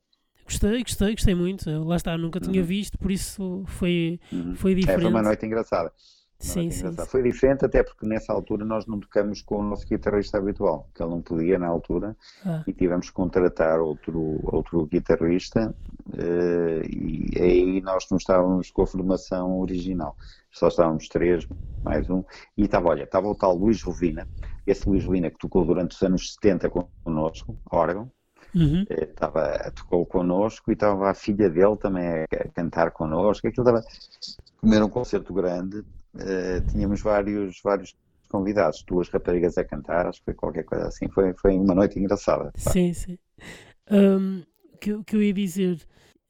Gostei, gostei, gostei muito. Lá está, nunca tinha uhum. visto, por isso foi, uhum. foi diferente. É, foi uma noite engraçada. Sim, sim, sim, Foi diferente até porque nessa altura nós não tocamos com o nosso guitarrista habitual, que ele não podia na altura, ah. e tivemos que contratar outro, outro guitarrista, uh, e aí nós não estávamos com a formação original. Só estávamos três, mais um, e estava, olha, estava o tal Luís Rovina, esse Luís Rovina que tocou durante os anos 70 connosco, órgão, Uhum. Estava, tocou connosco e estava a filha dele também a, a cantar connosco. Aquilo estava, como era um concerto grande, tínhamos vários, vários convidados, duas raparigas a cantar, acho que foi qualquer coisa assim. Foi, foi uma noite engraçada. Sim, sim. Um, que, que eu ia dizer.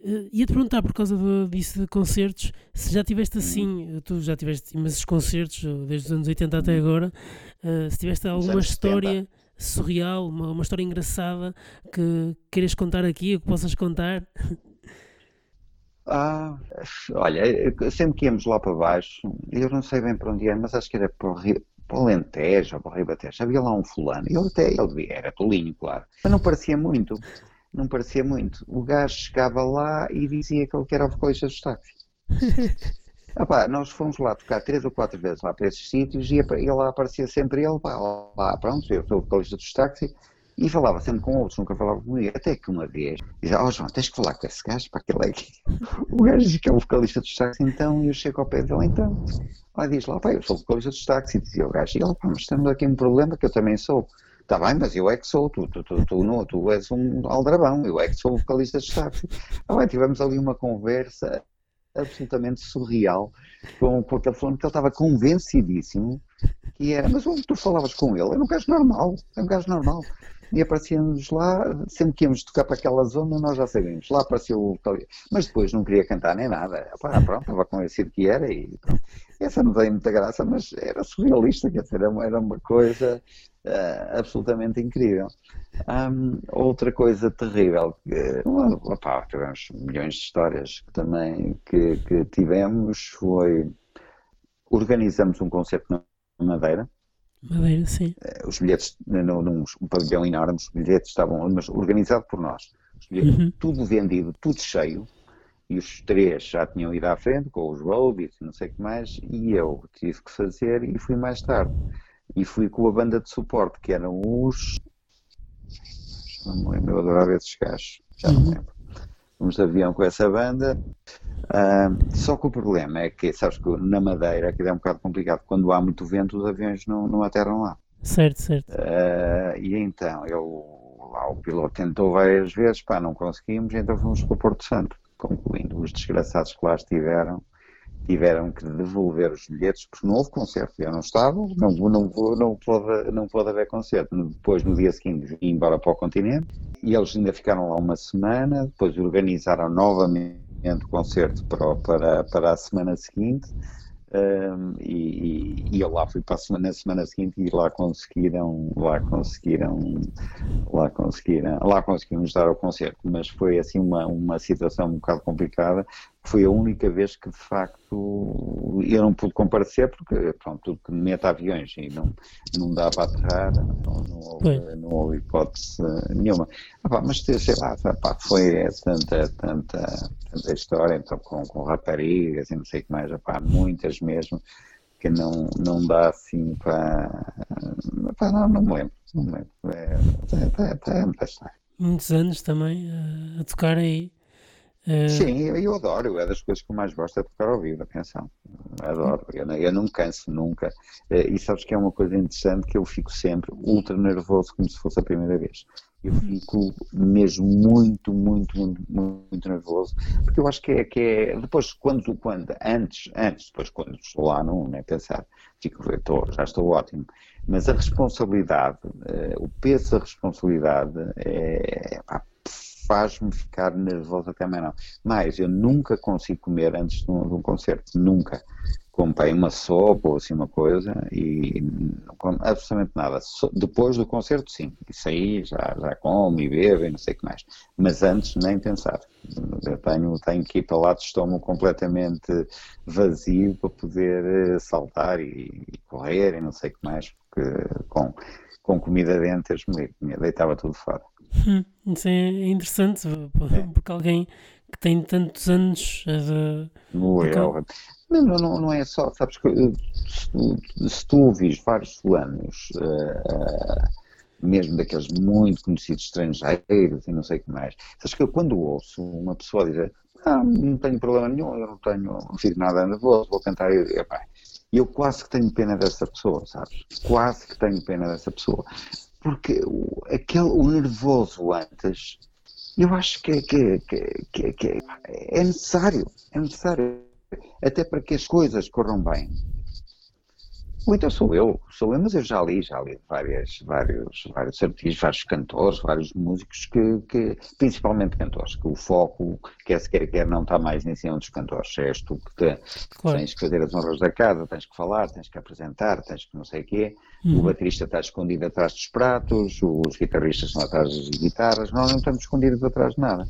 Uh, ia-te perguntar por causa do, disso de concertos, se já tiveste hum. assim, tu já tiveste imensos concertos, desde os anos 80 até hum. agora, uh, se tiveste alguma história surreal, uma, uma história engraçada que queiras contar aqui, ou que possas contar? Ah, olha, sempre que íamos lá para baixo, eu não sei bem para onde é, mas acho que era para o Rio, para o Alentejo para o Ribatejo, havia lá um fulano, ele até, ele era tolinho, claro, mas não parecia muito, não parecia muito. O gajo chegava lá e dizia que ele era o vocalista dos táxis. Epá, nós fomos lá tocar três ou quatro vezes lá para esses sítios e ele lá aparecia sempre ele, pá, lá, pronto, eu sou o vocalista dos táxis, e falava sempre com outros, nunca falava comigo. Até que uma vez, dizia, oh, João, tens que falar com esse gajo, para aquele aqui. O gajo que é o vocalista dos táxis, então, e eu chego ao pé dele, então. Lá diz lá, pá, eu sou o vocalista dos táxis, e dizia o gajo, e ele, pá, mas temos aqui um problema que eu também sou. Está bem, mas eu é que sou, tu, tu, tu, tu, não, tu és um aldrabão, eu é que sou o vocalista dos táxis. Ah, bem, tivemos ali uma conversa absolutamente surreal com, com aquele fulano que ele estava convencidíssimo que era, mas onde tu falavas com ele? Era um gajo normal, era um gajo normal e aparecíamos lá, sempre que íamos tocar para aquela zona, nós já sabíamos. Lá apareceu o mas depois não queria cantar nem nada. Pá, pronto, estava convencido que era e pronto. Essa não tem muita graça, mas era surrealista, quer dizer, era uma coisa uh, absolutamente incrível. Um, outra coisa terrível, que, opá, tivemos milhões de histórias que também que, que tivemos, foi organizamos um concerto na Madeira, Madeira, sim. Eh, os bilhetes, num, num um pavilhão enorme, os bilhetes estavam mas organizado por nós. Bilhetes, uhum. Tudo vendido, tudo cheio. E os três já tinham ido à frente, com os roadies e não sei o que mais, e eu tive que fazer e fui mais tarde. E fui com a banda de suporte, que eram os. Não me lembro, eu adorava esses gajos, já não uhum. lembro. Fomos de avião com essa banda Uh, só que o problema é que, sabes que na Madeira, que é um bocado complicado, quando há muito vento, os aviões não, não aterram lá. Certo, certo. Uh, e então, eu, lá o piloto tentou várias vezes, pá, não conseguimos, então fomos para o Porto Santo. Concluindo, os desgraçados que lá estiveram tiveram que devolver os bilhetes porque não houve concerto. Eu não estava, não, não, não, não, pode, não pode haver concerto. Depois, no dia seguinte, vim embora para o continente e eles ainda ficaram lá uma semana, depois organizaram novamente o concerto para, para, para a semana seguinte um, e, e, eu lá fui para a semana, na semana seguinte e lá conseguiram, lá conseguiram, lá conseguiram, lá conseguimos dar o concerto, mas foi assim uma, uma situação um bocado complicada foi a única vez que de facto eu não pude comparecer porque pronto, tudo que meta aviões e não, não dá para aterrar, então não, houve, não houve hipótese nenhuma. Ah, mas sei lá, pá, foi tanta, tanta, tanta história então, com, com raparigas e não sei o que mais, pá, muitas mesmo que não, não dá assim para. Pá, não, não me lembro, não me lembro. É, é, é, é, Muitos anos também a tocar aí. Uh... Sim, eu, eu, adoro, é das coisas que eu mais gosto é tocar ao vivo, atenção, adoro, eu, eu não me canso nunca, eh, e sabes que é uma coisa interessante que eu fico sempre ultra nervoso como se fosse a primeira vez, eu uhum. fico mesmo muito, muito, muito, muito nervoso, porque eu acho que é, que é depois, quando, quando, antes, antes, depois quando estou lá, não, nem pensar, fico, estou, já estou ótimo, mas a responsabilidade, uh, o peso da responsabilidade é, pá, faz-me ficar nervoso até não. Mas eu nunca consigo comer antes de um, de um concerto, nunca. Comprei uma sopa ou assim uma coisa e não como absolutamente nada. So, depois do concerto, sim. Isso aí já, já como e bebo e não sei o que mais. Mas antes, nem pensar. Eu tenho, tenho que ir para lá de estômago completamente vazio para poder eh, saltar e, e correr e não sei o que mais, porque com, com comida dentro, deitava tudo fora. Hum, isso é interessante, porque alguém que tem tantos anos de. Não, é, não, não, não é só, sabes que eh, se tu, se tu ouvis vários fulanos, uh, uh, mesmo daqueles muito conhecidos estrangeiros e não sei o que mais, sabes que eu quando ouço uma pessoa dizer ah, não tenho problema nenhum, eu não tenho, não fiz nada nervoso, vou cantar e eu quase que tenho pena dessa pessoa, sabes? Quase que tenho pena dessa pessoa porque o, aquele, o nervoso antes, eu acho que, que, que, que, é necessário, é necessário, até para que as coisas corram bem. Então sou eu, sou eu, mas eu já li, já li várias, vários, vários artistas, vários cantores, vários músicos, que, que, principalmente cantores, que o foco, quer se quer, quer não está mais em cima dos cantores. És tu que te, claro. tens que fazer as honras da casa, tens que falar, tens que apresentar, tens que não sei o quê. Uhum. O baterista está escondido atrás dos pratos, os guitarristas estão atrás das guitarras, nós não estamos escondidos atrás de nada.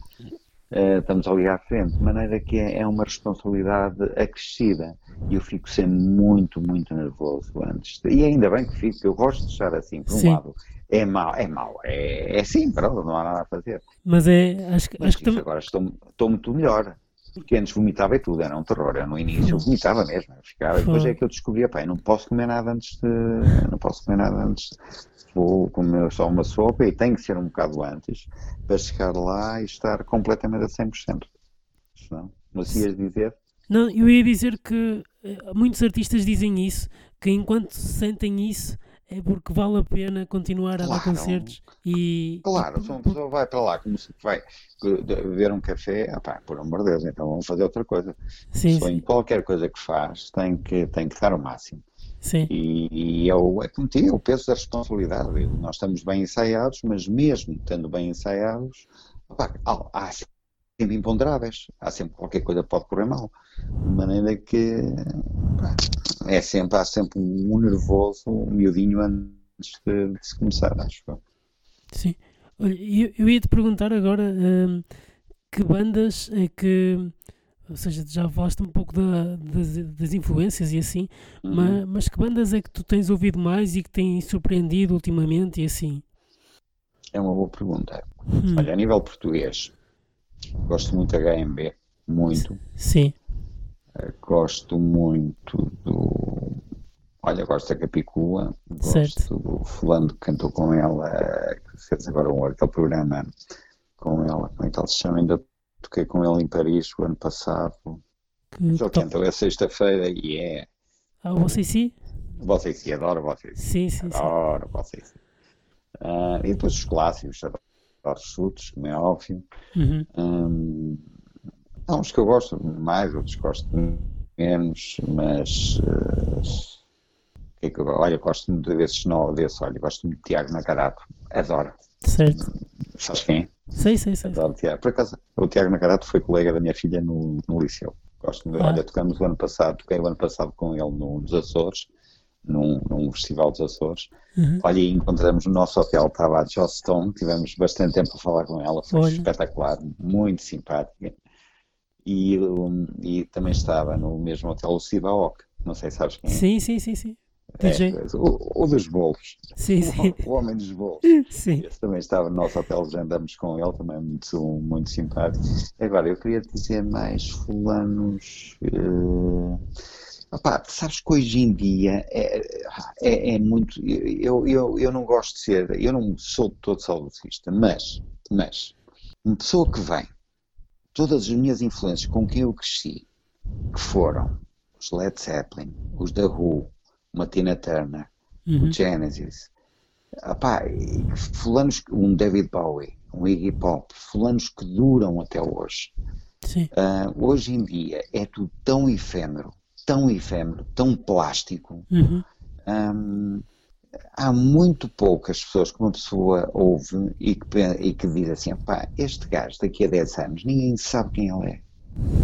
Uh, estamos ali à frente, de maneira que é, é uma responsabilidade acrescida e eu fico sempre muito, muito nervoso antes. E ainda bem que fico, eu gosto de estar assim, por um Sim. lado. É mau, é mau, é, é assim, pronto, não há nada a fazer. Mas é, acho, Mas acho que agora estou, estou muito melhor. Porque antes vomitava e tudo, era um terror. Eu, no início eu vomitava mesmo, eu ficava. Depois é que eu descobri, pá, não posso comer nada antes de. Não posso comer nada antes. Vou comer só uma sopa e tem que ser um bocado antes para chegar lá e estar completamente a 100%. Não? Mas ias dizer? Não, eu ia dizer que eh, muitos artistas dizem isso, que enquanto sentem isso é porque vale a pena continuar claro, a dar concertos e... Claro, se uma pessoa vai para lá como se vai beber um café, ah pá, por amor de Deus, então vamos fazer outra coisa. Sim, sim. em qualquer coisa que faz tem que, tem que dar o máximo. Sim. E, e é, o, é como o peso da responsabilidade. Nós estamos bem ensaiados, mas mesmo estando bem ensaiados, há, há sempre imponderáveis, há sempre qualquer coisa que pode correr mal. De maneira que pá, é sempre, há sempre um nervoso, um miudinho antes de, de se começar, acho eu. Sim. Olha, eu, eu ia te perguntar agora hum, que bandas é que ou seja, já falaste um pouco da, das, das, influências e assim, uhum. mas, mas, que bandas é que tu tens ouvido mais e que têm surpreendido ultimamente e assim? É uma boa pergunta. Hum. Olha, a nível português, gosto muito da HMB, muito. Sim. Uh, gosto muito do. Olha, gosto da Capicua, gosto certo. do fulano que cantou com ela, que fez agora um, aquele programa com ela, como é que ele se chama? Ainda toquei com ele em Paris o ano passado. Que Já cantou é sexta-feira e é. Ah, sim? Você sim, adoro você sim. Sim, sim. Adoro sim. sim. Uh, e depois os clássicos, adoro os chutes, como é óbvio. Uhum. Um, há uns que eu gosto mais, outros gosto menos, mas. Uh, que é que eu, olha, gosto muito desses novos, desse, olha, gosto muito de Tiago Nacarato, adoro. Certo. Sabes quem? Sei, sei, sei. Adoro Tiago. Por acaso, o Tiago Nacarato foi colega da minha filha no, no liceu. Gosto de, ah. Olha, tocamos o ano passado, toquei o ano passado com ele no, nos Açores, num, num festival dos Açores. Uhum. Olha, e encontramos no nosso hotel, estava a Joss Stone, tivemos bastante tempo a falar com ela, foi Olha. espetacular, muito simpática. E, um, e também estava no mesmo hotel o Cibaoc, não sei se sabes quem é. Sim, sim, sim, sim. É, o, o, dos bolos. Sim, sim. O, o, homem dos bolos. Sim. Esse também estava no nosso hotel, já andamos com ele, também muito, muito simpático. Agora, eu queria dizer mais fulanos. Uh, opá, sabes que hoje em dia é, é, é, muito. Eu, eu, eu não gosto de ser. Eu não sou todo saudosista, mas, mas uma pessoa que vem, todas as minhas influências com quem eu cresci, que foram os Led Zeppelin, os da Who, uma Tina Turner, uhum. o Genesis, Epá, fulanos, um David Bowie, um Iggy Pop, fulanos que duram até hoje. Uh, hoje em dia é tudo tão efêmero, tão efêmero, tão plástico. Uhum. Um, há muito poucas pessoas que uma pessoa ouve e que, e que diz assim: pá, este gajo daqui a 10 anos ninguém sabe quem ele é.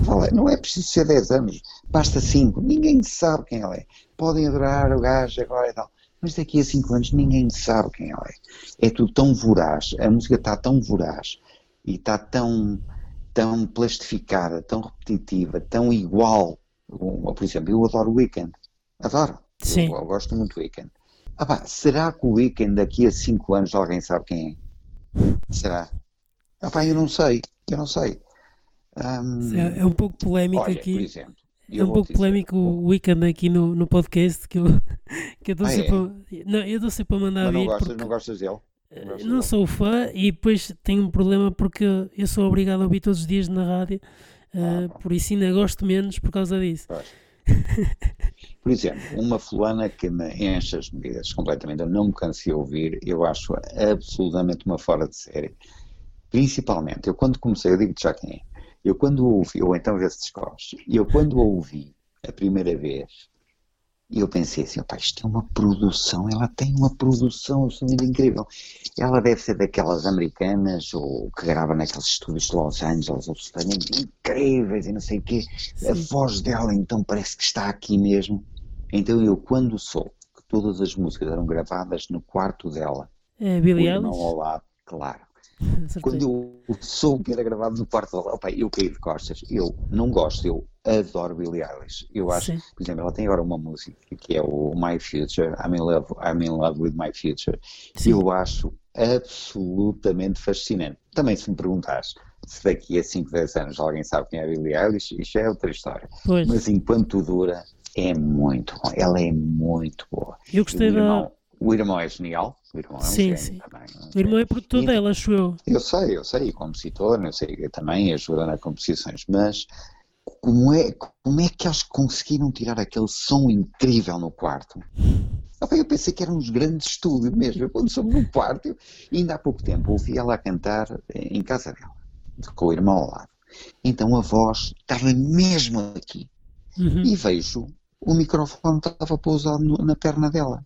Fala, não é preciso ser 10 anos, basta 5, ninguém sabe quem ele é. Podem adorar o gajo agora e tal, mas daqui a 5 anos ninguém sabe quem ele é. É tudo tão voraz, a música está tão voraz e está tão, tão plastificada, tão repetitiva, tão igual. Por exemplo, eu adoro o Weekend, adoro, Sim. Eu, eu gosto muito do Weekend. Ah, pá, será que o Weekend daqui a 5 anos alguém sabe quem é? Será? Ah, pá, eu não sei, eu não sei. Um, é, é, um pouco polémico olha, aqui. Por exemplo, é um pouco polémico o weekend aqui no, no podcast que eu, que eu dou ah, sempre é? não, eu sempre a mandar Mas não vir gostas, porque, não gostas dele? Não, não sou fã e depois tenho um problema porque eu sou obrigado a ouvir todos os dias na rádio, uh, por isso ainda gosto menos por causa disso. Por exemplo, uma fulana que me enche as medidas completamente, eu não me cansei de ouvir, eu acho absolutamente uma fora de série. Principalmente, eu quando comecei, eu digo já quem é, eu quando ouvi, ou então vê se descobres, eu quando ouvi a primeira vez, eu pensei assim, opa, isto é uma produção, ela tem uma produção absolutamente incrível. Ela deve ser daquelas americanas ou que grava naqueles estúdios de Los Angeles, ou incríveis e não sei o quê. A voz dela então parece que está aqui mesmo. Então eu, quando soube que todas as músicas eram gravadas no quarto dela, é Billie Eilish? ao lado, claro. Quando eu soube que era gravado no quarto dela, opa, eu caí de costas. Eu não gosto, eu adoro Billie Eilish. Eu acho, Sim. por exemplo, ela tem agora uma música que é o My Future, I'm in Love, I'm in love with My Future. Sim. Eu acho absolutamente fascinante. Também se me perguntares se daqui a 5, 10 anos alguém sabe quem é a Billie Eilish, isto é outra história. Pois. Mas enquanto dura, é muito bom. Ela é muito boa. Eu gostei o irmão, da. O irmão é genial. O irmão é um sim, sim. Também, o irmão é produtor e, dela, acho eu. Eu sei, eu sei, compositor, eu sei que também ajuda nas composições, mas como é, como é que eles conseguiram tirar aquele som incrível no quarto? Eu pensei que era um grandes estúdios mesmo. Eu, quando soube no quarto, ainda há pouco tempo ouvi ela cantar em casa dela, com o irmão ao lado. Então a voz estava mesmo aqui. Uhum. E vejo o microfone estava pousado na perna dela.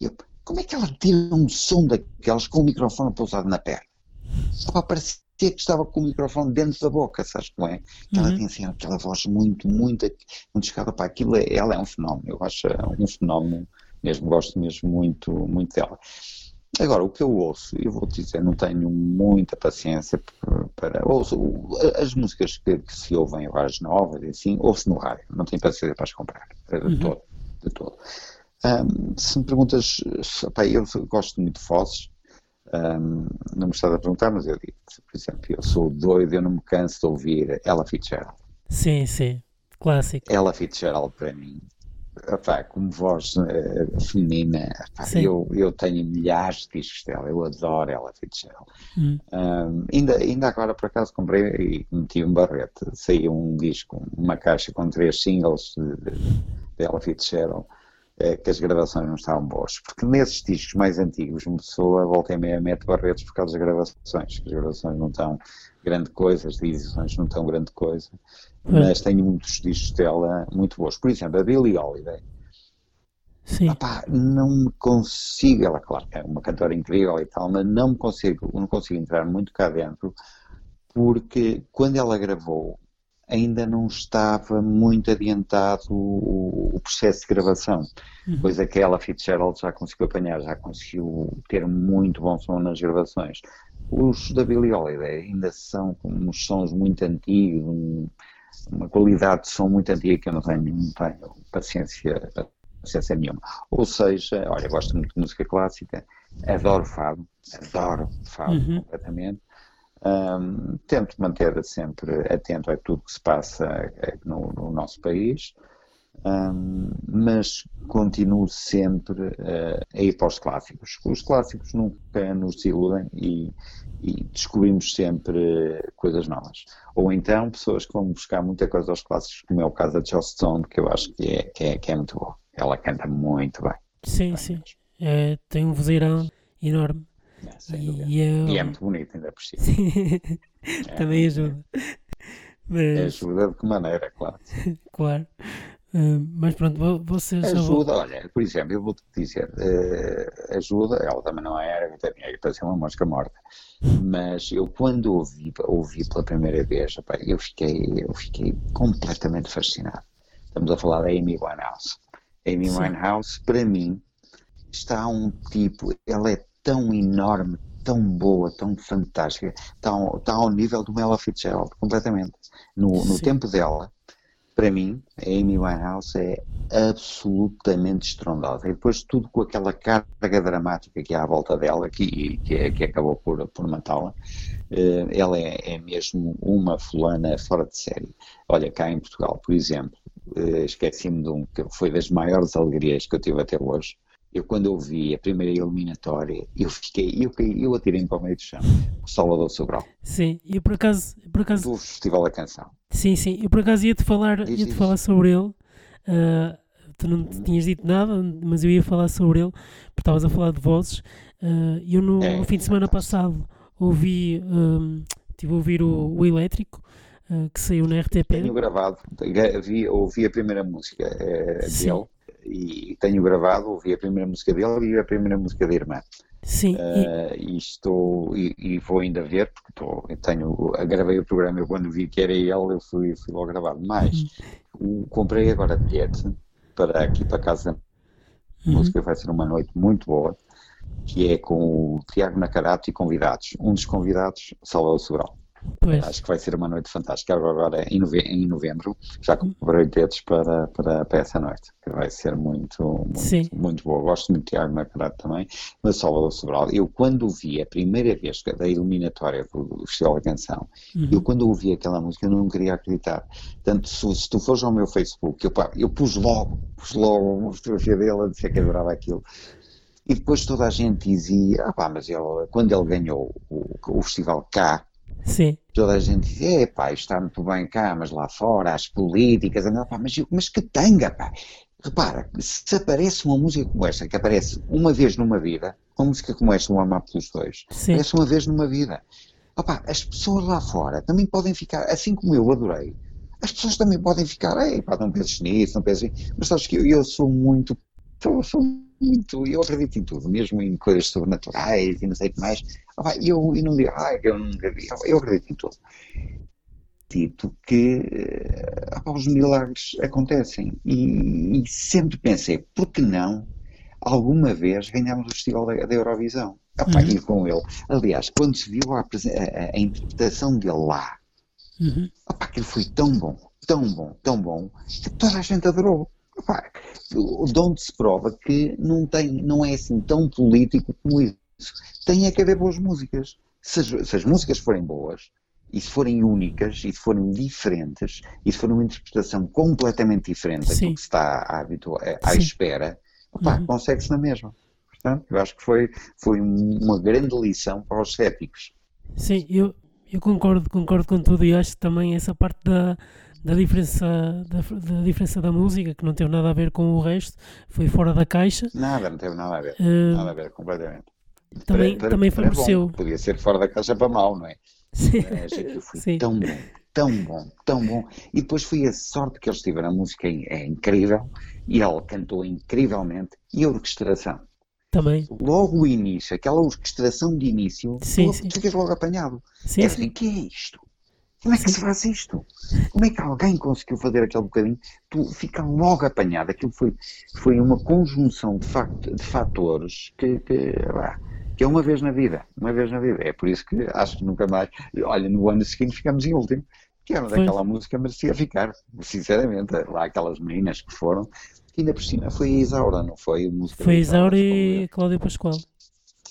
Eu, como é que ela tira um som daqueles com o microfone pousado na perna? Só parecia que estava com o microfone dentro da boca, sabes como é? Uhum. Ela tem assim aquela voz muito, muito, muito chegada para aquilo. É, ela é um fenómeno, eu acho um fenómeno mesmo, gosto mesmo muito, muito dela. Agora, o que eu ouço, eu vou te dizer, não tenho muita paciência para. Ouço as músicas que, que se ouvem agora, as novas, e assim, ouço no rádio, não tenho paciência para as comprar, de uhum. todo. De todo. Um, se me perguntas, pá, eu gosto muito de vozes, um, não me estás a perguntar, mas eu digo, por exemplo, eu sou doido, eu não me canso de ouvir Ella Fitzgerald. Sim, sim, clássico. Ella Fitzgerald para mim Epá, como voz uh, feminina, epá, eu, eu tenho milhares de discos dela, eu adoro ela Fitzgerald. Hum. Um, ainda, ainda agora, por acaso, comprei e meti um barrete, saiu um disco, uma caixa com três singles de, de, de Ella Fitzgerald, que as gravações não estavam boas, porque nesses discos mais antigos uma pessoa volta e meia mete barretes por causa das gravações, que as gravações não estão grande coisa, as edições não estão grande coisa, mas tenho muitos discos dela muito bons. Por exemplo, a Billie Holiday. Sim. Opá, não me consigo, ela claro é uma cantora incrível e tal, mas não me consigo, não consigo entrar muito cá dentro, porque quando ela gravou ainda não estava muito adiantado o, o processo de gravação, uhum. coisa que ela Fitzgerald já conseguiu apanhar, já conseguiu ter muito bom som nas gravações. Os da Billie Holiday ainda são uns sons muito antigos, um, uma qualidade de som muito antiga que eu não tenho, não tenho paciência, paciência nenhuma. Ou seja, olha, gosto muito de música clássica, adoro fado, adoro fado uhum. completamente. Um, tento manter sempre atento a tudo que se passa eh, no, no nosso país, um, mas continuo sempre uh, a ir para os clássicos. Os clássicos nunca nos desiludem e, e, descobrimos sempre coisas novas. Ou então pessoas que vão buscar muita coisa aos clássicos, como é o caso da Joss Stone, que eu acho que é, que é, que é muito bom. Ela canta muito bem. Sim, bem sim. É, tem um vozeirão enorme. É, e, eu... e, é muito bonito, ainda por cima. é, Também ajuda. Mas... Ajuda de que maneira, claro. claro. Uh, mas pronto, vocês. Ajuda, olha, por exemplo, eu vou-te dizer, uh, ajuda, ela também não é é para ser uma mosca morta. Mas eu, quando ouvi, ouvi pela primeira vez, eu, fiquei, eu fiquei completamente fascinado. Estamos a falar da Amy Winehouse. Amy Sim. Winehouse, para mim, está um tipo, ela é tão enorme, tão boa, tão fantástica, está, está ao nível do Mela Fitzgerald, completamente. No, no tempo dela, para mim, a Amy Winehouse é absolutamente estrondosa. E depois tudo com aquela carga dramática que há à volta dela, que, que, que acabou por, por matá-la, eh, ela é, é, mesmo uma fulana fora de série. Olha, cá em Portugal, por exemplo, eh, esqueci-me de um que foi das maiores alegrias que eu tive até hoje, eu quando eu vi a primeira eliminatória, eu fiquei, eu, caí, eu atirei-me para o meio do chão, o Salvador Sobral. Sim, e por acaso, por acaso... Do Festival da Canção. Sim, sim, eu por acaso ia-te falar, ia -te falar sobre ele, uh, tu não tinhas dito nada, mas eu ia falar sobre ele, porque estavas a falar de vozes. Uh, eu no, é, no, fim de semana passado ouvi, um, estive a ouvir o, o Elétrico, uh, que saiu na RTP. Tenho gravado, vi, ouvi a primeira música é, dele e tenho gravado, ouvi a primeira música dele e a primeira música da irmã. Sim. Uh, e, estou, e, e, vou ainda ver, porque estou, tenho, gravei o programa, eu quando vi que era ele, eu fui, fui logo gravado. Mas uhum. o, comprei agora bilhete para aqui para casa. A uhum. música vai ser uma noite muito boa, que é com o Tiago Nacarato e convidados. Um dos convidados, Salvador Sobral. Pois. Acho que vai ser uma noite fantástica. Agora, em, novembro, em novembro já comprei bilhetes para, para, para essa noite, que vai ser muito, muito, muito boa. Gosto muito de Tiago Macarato também, mas Salvador Sobral. Eu, quando vi a primeira vez da eliminatória do Festival da Canção, uhum. eu, quando ouvi aquela música, eu não queria acreditar. Tanto se, se tu fores ao meu Facebook, eu, eu pus logo, pus logo uma fotografia dele a dizer que adorava aquilo. E depois toda a gente dizia, ah pá, mas ele, quando ele ganhou o, o festival cá, Sim. Toda a gente diz, é pá, está muito bem cá, mas lá fora, as políticas, pá, mas, mas que tanga, pá. Repara, se aparece uma música como esta, que aparece uma vez numa vida, uma música como esta, um Amar pelos Dois, Sim. aparece uma vez numa vida. Opa, as pessoas lá fora também podem ficar, assim como eu adorei, as pessoas também podem ficar, ei pá, não penses nisso, não penses nisso, mas sabes que eu, eu sou muito, eu sou muito, eu acredito em tudo, mesmo em coisas sobrenaturais e não sei o que mais. Ah, eu, eu não digo, ah, eu nunca vi, eu acredito em tudo. Dito que ah, os milagres acontecem e, e, sempre pensei, por que não alguma vez ganhamos o festival da, da Eurovisão? Ah, uhum. E com ele. Aliás, quando se viu a, a, a interpretação dele lá, uhum. aquilo foi tão bom, tão bom, tão bom, que toda a gente adorou de onde se prova que não, tem, não é assim tão político como isso. Tem é que haver boas músicas. Se as, se as músicas forem boas, e se forem únicas, e se forem diferentes, e se for uma interpretação completamente diferente do que se está à, à espera, uhum. consegue-se na mesma. Portanto, eu acho que foi, foi uma grande lição para os céticos. Sim, eu, eu concordo, concordo com tudo e acho que também essa parte da, da diferença da, da, diferença da música, que não teve nada a ver com o resto, foi fora da caixa. Nada, não teve nada a ver. Uh, nada a ver, completamente. Também, para, também para favoreceu. Podia ser fora da caixa para mal, não é? Sim. Mas foi Sim. tão bom, tão bom, tão bom. E depois foi a sorte que eles tiveram. A música é, é incrível e ele cantou incrivelmente. E a orquestração. Também. Logo o início, aquela orquestração de início, sim, tu, sim. ficas logo apanhado. Sim, é sim. Assim, que é isto? Como é que se faz isto? Como é que alguém conseguiu fazer aquele bocadinho? Tu fica logo apanhado. Aquilo foi, foi uma conjunção de, facto, de fatores que, que, que, é uma vez na vida. Uma vez na vida. É por isso que acho que nunca mais. Olha, no ano seguinte ficamos em último. Que era daquela música, merecia ficar. Sinceramente, lá aquelas meninas que foram. Que ainda por cima foi a Isaura, não foi? A música foi a Isaura e Cláudia Pascoal.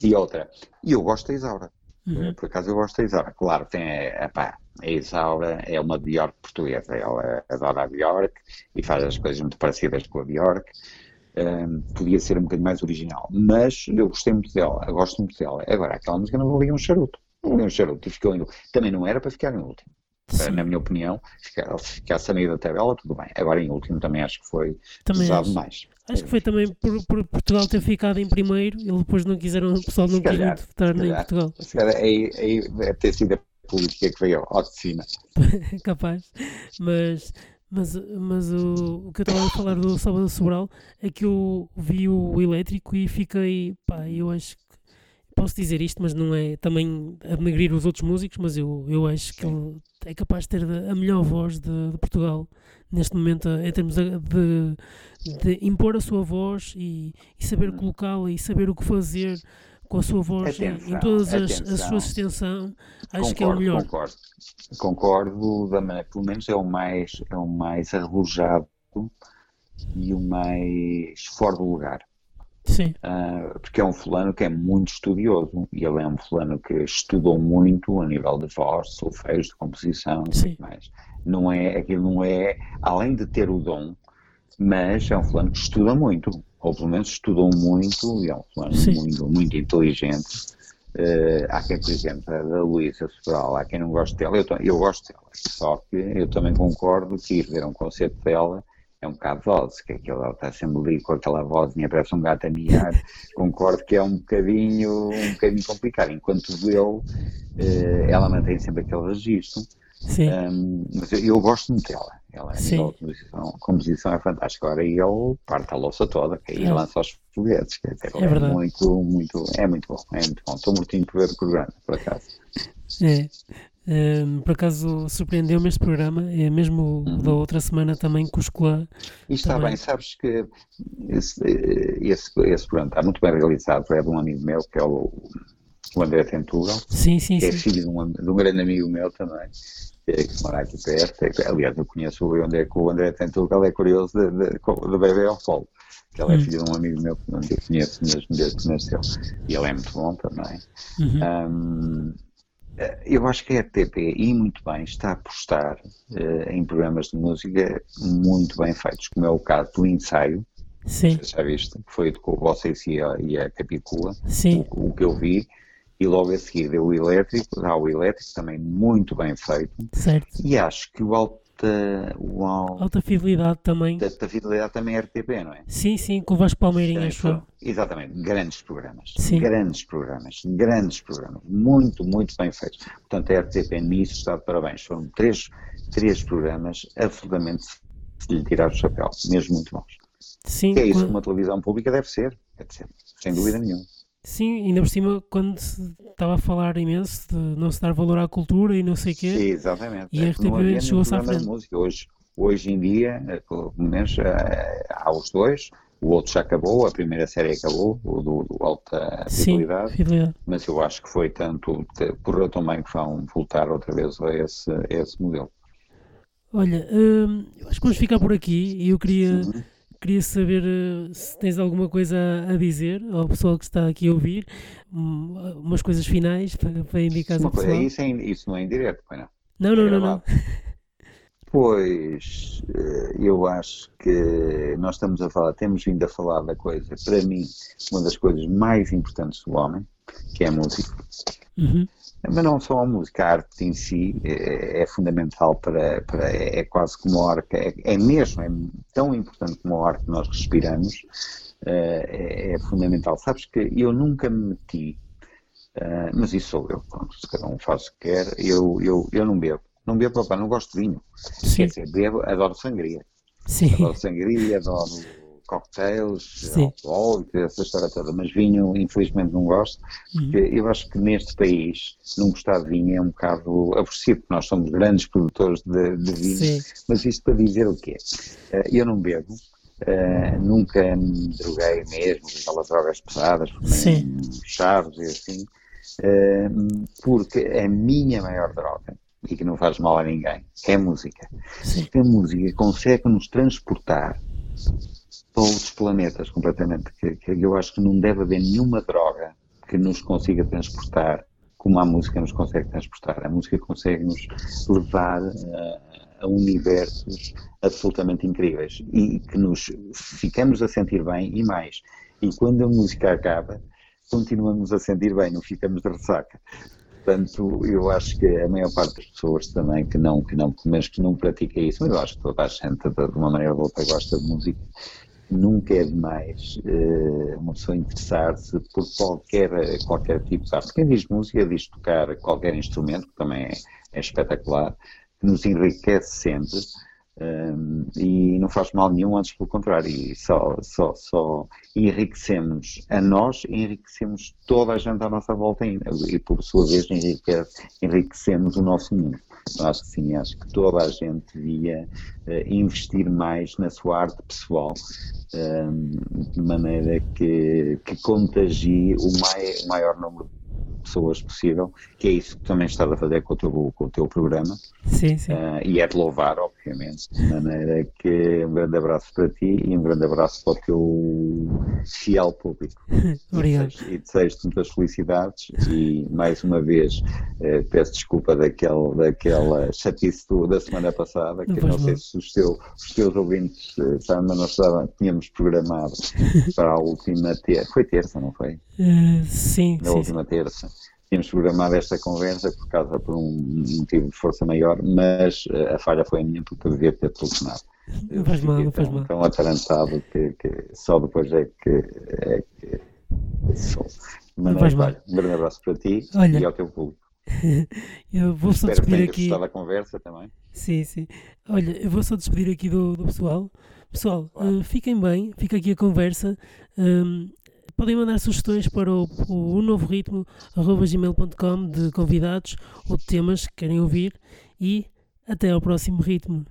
E outra. E eu gosto da Isaura. Uhum. Por acaso eu gosto da Isaura. Claro, tem, epá, a Isaura é uma Bjork portuguesa. Ela adora a Bjork e faz as coisas muito parecidas com a Bjork. Um, podia ser um bocadinho mais original, mas eu gostei muito dela, gosto muito dela. Agora, aquela música não valia um charuto. Não valia um charuto e ficou em Também não era para ficar em último. Sim. Na minha opinião, se ficasse a meio da tabela, tudo bem. Agora em último também acho que foi também pesado acho. mais. Acho que foi também por, por, Portugal ter ficado em primeiro e depois não quiseram, o pessoal não quis votar em Portugal. Se calhar, aí, aí deve ter sido a política que veio ao de cima. Capaz. Mas, mas, mas o, o que eu estava a falar do Salvador Sobral é que eu vi o elétrico e fiquei, pá, eu acho que posso dizer isto, mas não é também a os outros músicos, mas eu, eu acho que ele é capaz de ter a melhor voz de, de Portugal neste momento, em termos de, de, de impor a sua voz e, e saber colocá-la e saber o que fazer com a sua voz atenção, em todas as, as suas extensão, acho concordo, que é o melhor. Concordo, concordo, pelo menos é o mais, é o mais arrojado e o mais fora do lugar. Sim. Uh, porque é um fulano que é muito estudioso e ele é um fulano que estudou muito a nível de voz, solfeios, de composição e mais. Não é, aquilo não é, além de ter o dom, mas é um fulano que estuda muito, ou pelo menos estudou muito e é um fulano muito, muito inteligente. Uh, há quem, por exemplo, a da Luísa Sobral, há quem não goste dela, eu, eu gosto dela, só que eu também concordo que ir ver um concerto dela é um bocado voz, que aquilo está sempre ali com aquela vozinha, parece um gato a miar, concordo que é um bocadinho, um bocadinho complicado, enquanto eu, eh, ela mantém sempre aquele registro, Sim. um, mas eu, eu, gosto muito dela, ela é Sim. composição, composição é fantástica, agora ele parte a louça toda, que aí É. lança os foguetes, quer dizer, É verdade. muito, muito, é muito bom, é muito bom, estou mortinho por ver o programa, por acaso. É. Ehm, por acaso surpreendeu-me este programa, é mesmo o da outra semana também com os Colan. E está Também. bem, sabes que esse, eh, esse, esse programa está muito bem realizado, é de um amigo meu, que é o, o André Tentugal, Sim, sim, que é filho de um, de um grande amigo meu também, eh, que mora aqui perto. É Aliás, eu conheço o André, que o André Tentugal é curioso de, de, de bebê ao colo, que ele é Hum. filho de um amigo meu que eu conheço mesmo desde que nasceu. E ele é muito bom também. Uhum. Hum, eh, eu acho que a RTP, e muito bem, está a apostar eh, em programas de música muito bem feitos, como é o caso do ensaio, Sim, já viste, que foi com Vocês e a, e a Capicua, sim, o, o que eu vi, e logo a seguir deu o elétrico, dá o elétrico também muito bem feito, certo. e acho que o alta, o alta, Alta fidelidade também. da fidelidade também é RTP, não é? Sim, sim, com o Vasco foram- eu. Exatamente, grandes programas, Sim. grandes programas, grandes programas, muito, muito bem feitos. Portanto, a RTP nisso está de parabéns. Foram três, três programas absolutamente de lhe tirar o chapéu, mesmo muito bons. Sim, Que é isso que uma televisão pública deve ser, deve ser, sem dúvida nenhuma. Sim, ainda por cima, quando se estava a falar imenso de não se dar valor à cultura e não sei o quê. Exatamente. E a É não RTP chegou-se à frente. música. Hoje, hoje em dia, eh, pelo menos eh, há os dois, o outro já acabou, a primeira série acabou, o do, do Alta Sim, Fidelidade, fidelidade. mas eu acho que foi tanto, correu também que vão voltar outra vez a esse, a esse modelo. Olha, hum, acho que vamos ficar por aqui e eu queria, Uhum. Queria saber eh, se tens alguma coisa a dizer ao pessoal que está aqui a ouvir, hum, umas coisas finais para, para indicar ao pessoal. isso, é, isso não é indireto, não? Não, É não, não, não. gravado. Pois, eh, eu acho que nós estamos a falar, temos vindo a falar da coisa, para mim, uma das coisas mais importantes do homem, que é a música. Uhum. Mas não só a música, a arte em si é, é fundamental para, para é, é quase como a ar, é, é mesmo, é tão importante como a ar que nós respiramos, eh, é, é fundamental. Sabes que eu nunca me meti, eh, mas isso sou eu, pronto, se cada um faz o que quer, eu, eu, eu não bebo, não bebo, papá, não gosto de vinho, Sim, quer dizer, bebo, adoro sangria, sim, adoro sangria, adoro cocktails, alcoólicos, essa história toda, mas vinho infelizmente não gosto, Uhum. eu acho que neste país não gostar de vinho é um bocado aborrecido, porque nós somos grandes produtores de, de vinho, Sim. mas isto para dizer o quê? Eh, Eu não bebo, eh, nunca me droguei mesmo aquelas drogas pesadas, chaves e assim, eh, porque a minha maior droga, e que não faz mal a ninguém, é a música. sim, a música consegue nos transportar para outros planetas completamente. Que, que eu acho que não deve haver nenhuma droga que nos consiga transportar como a música nos consegue transportar. A música consegue nos levar eh, a universos absolutamente incríveis e que nos ficamos a sentir bem e mais. E quando a música acaba, continuamos a sentir bem, não ficamos de ressaca. Portanto, eu acho que a maior parte das pessoas também que não, que não, pelo menos que não pratica isso, mas eu acho que toda a gente de uma maneira ou de outra gosta de música, nunca é demais eh, uma pessoa interessar-se por qualquer, qualquer tipo de arte. Quem diz música diz tocar qualquer instrumento, que também é, é espetacular, que nos enriquece sempre. Um, e não faz mal nenhum, antes pelo contrário, e só, só, só enriquecemos a nós e enriquecemos toda a gente à nossa volta ainda, e por sua vez enriquece, enriquecemos o nosso mundo. Acho que sim, acho que toda a gente devia uh, investir mais na sua arte pessoal, um, de maneira que, que contagie o, mai, o maior número de pessoas possível, que é isso que também estás a fazer com o teu, com o teu programa. Sim, sim. Uh, e é de louvar, obviamente, de maneira que um grande abraço para ti e um grande abraço para o teu fiel público. Obrigado. E desejo-te muitas felicidades e, mais uma vez, uh, peço desculpa daquele, daquela chatice da semana passada, que não, não sei se os, teu, os teus ouvintes sabem, mas nós estava, tínhamos programado para a última terça. Foi terça, não foi? Uh, sim, Na sim, última sim. terça tínhamos programado esta conversa por causa por um motivo de força maior, mas uh, a falha foi a minha porque eu devia ter telefonado. Não faz mal, não faz mal. tão atarantado que, que só depois é que, é que sou. Mas, faz mal. um grande abraço para ti Olha. e ao teu público. Eu vou só Espero despedir aqui. da conversa também. Sim, sim. Olha, eu vou só despedir aqui do, do pessoal. Pessoal, Claro. eh, fiquem bem, fica aqui a conversa. Hum, podem mandar sugestões para o, o, novo ritmo gmail.com de convidados ou de temas que querem ouvir e até ao próximo ritmo.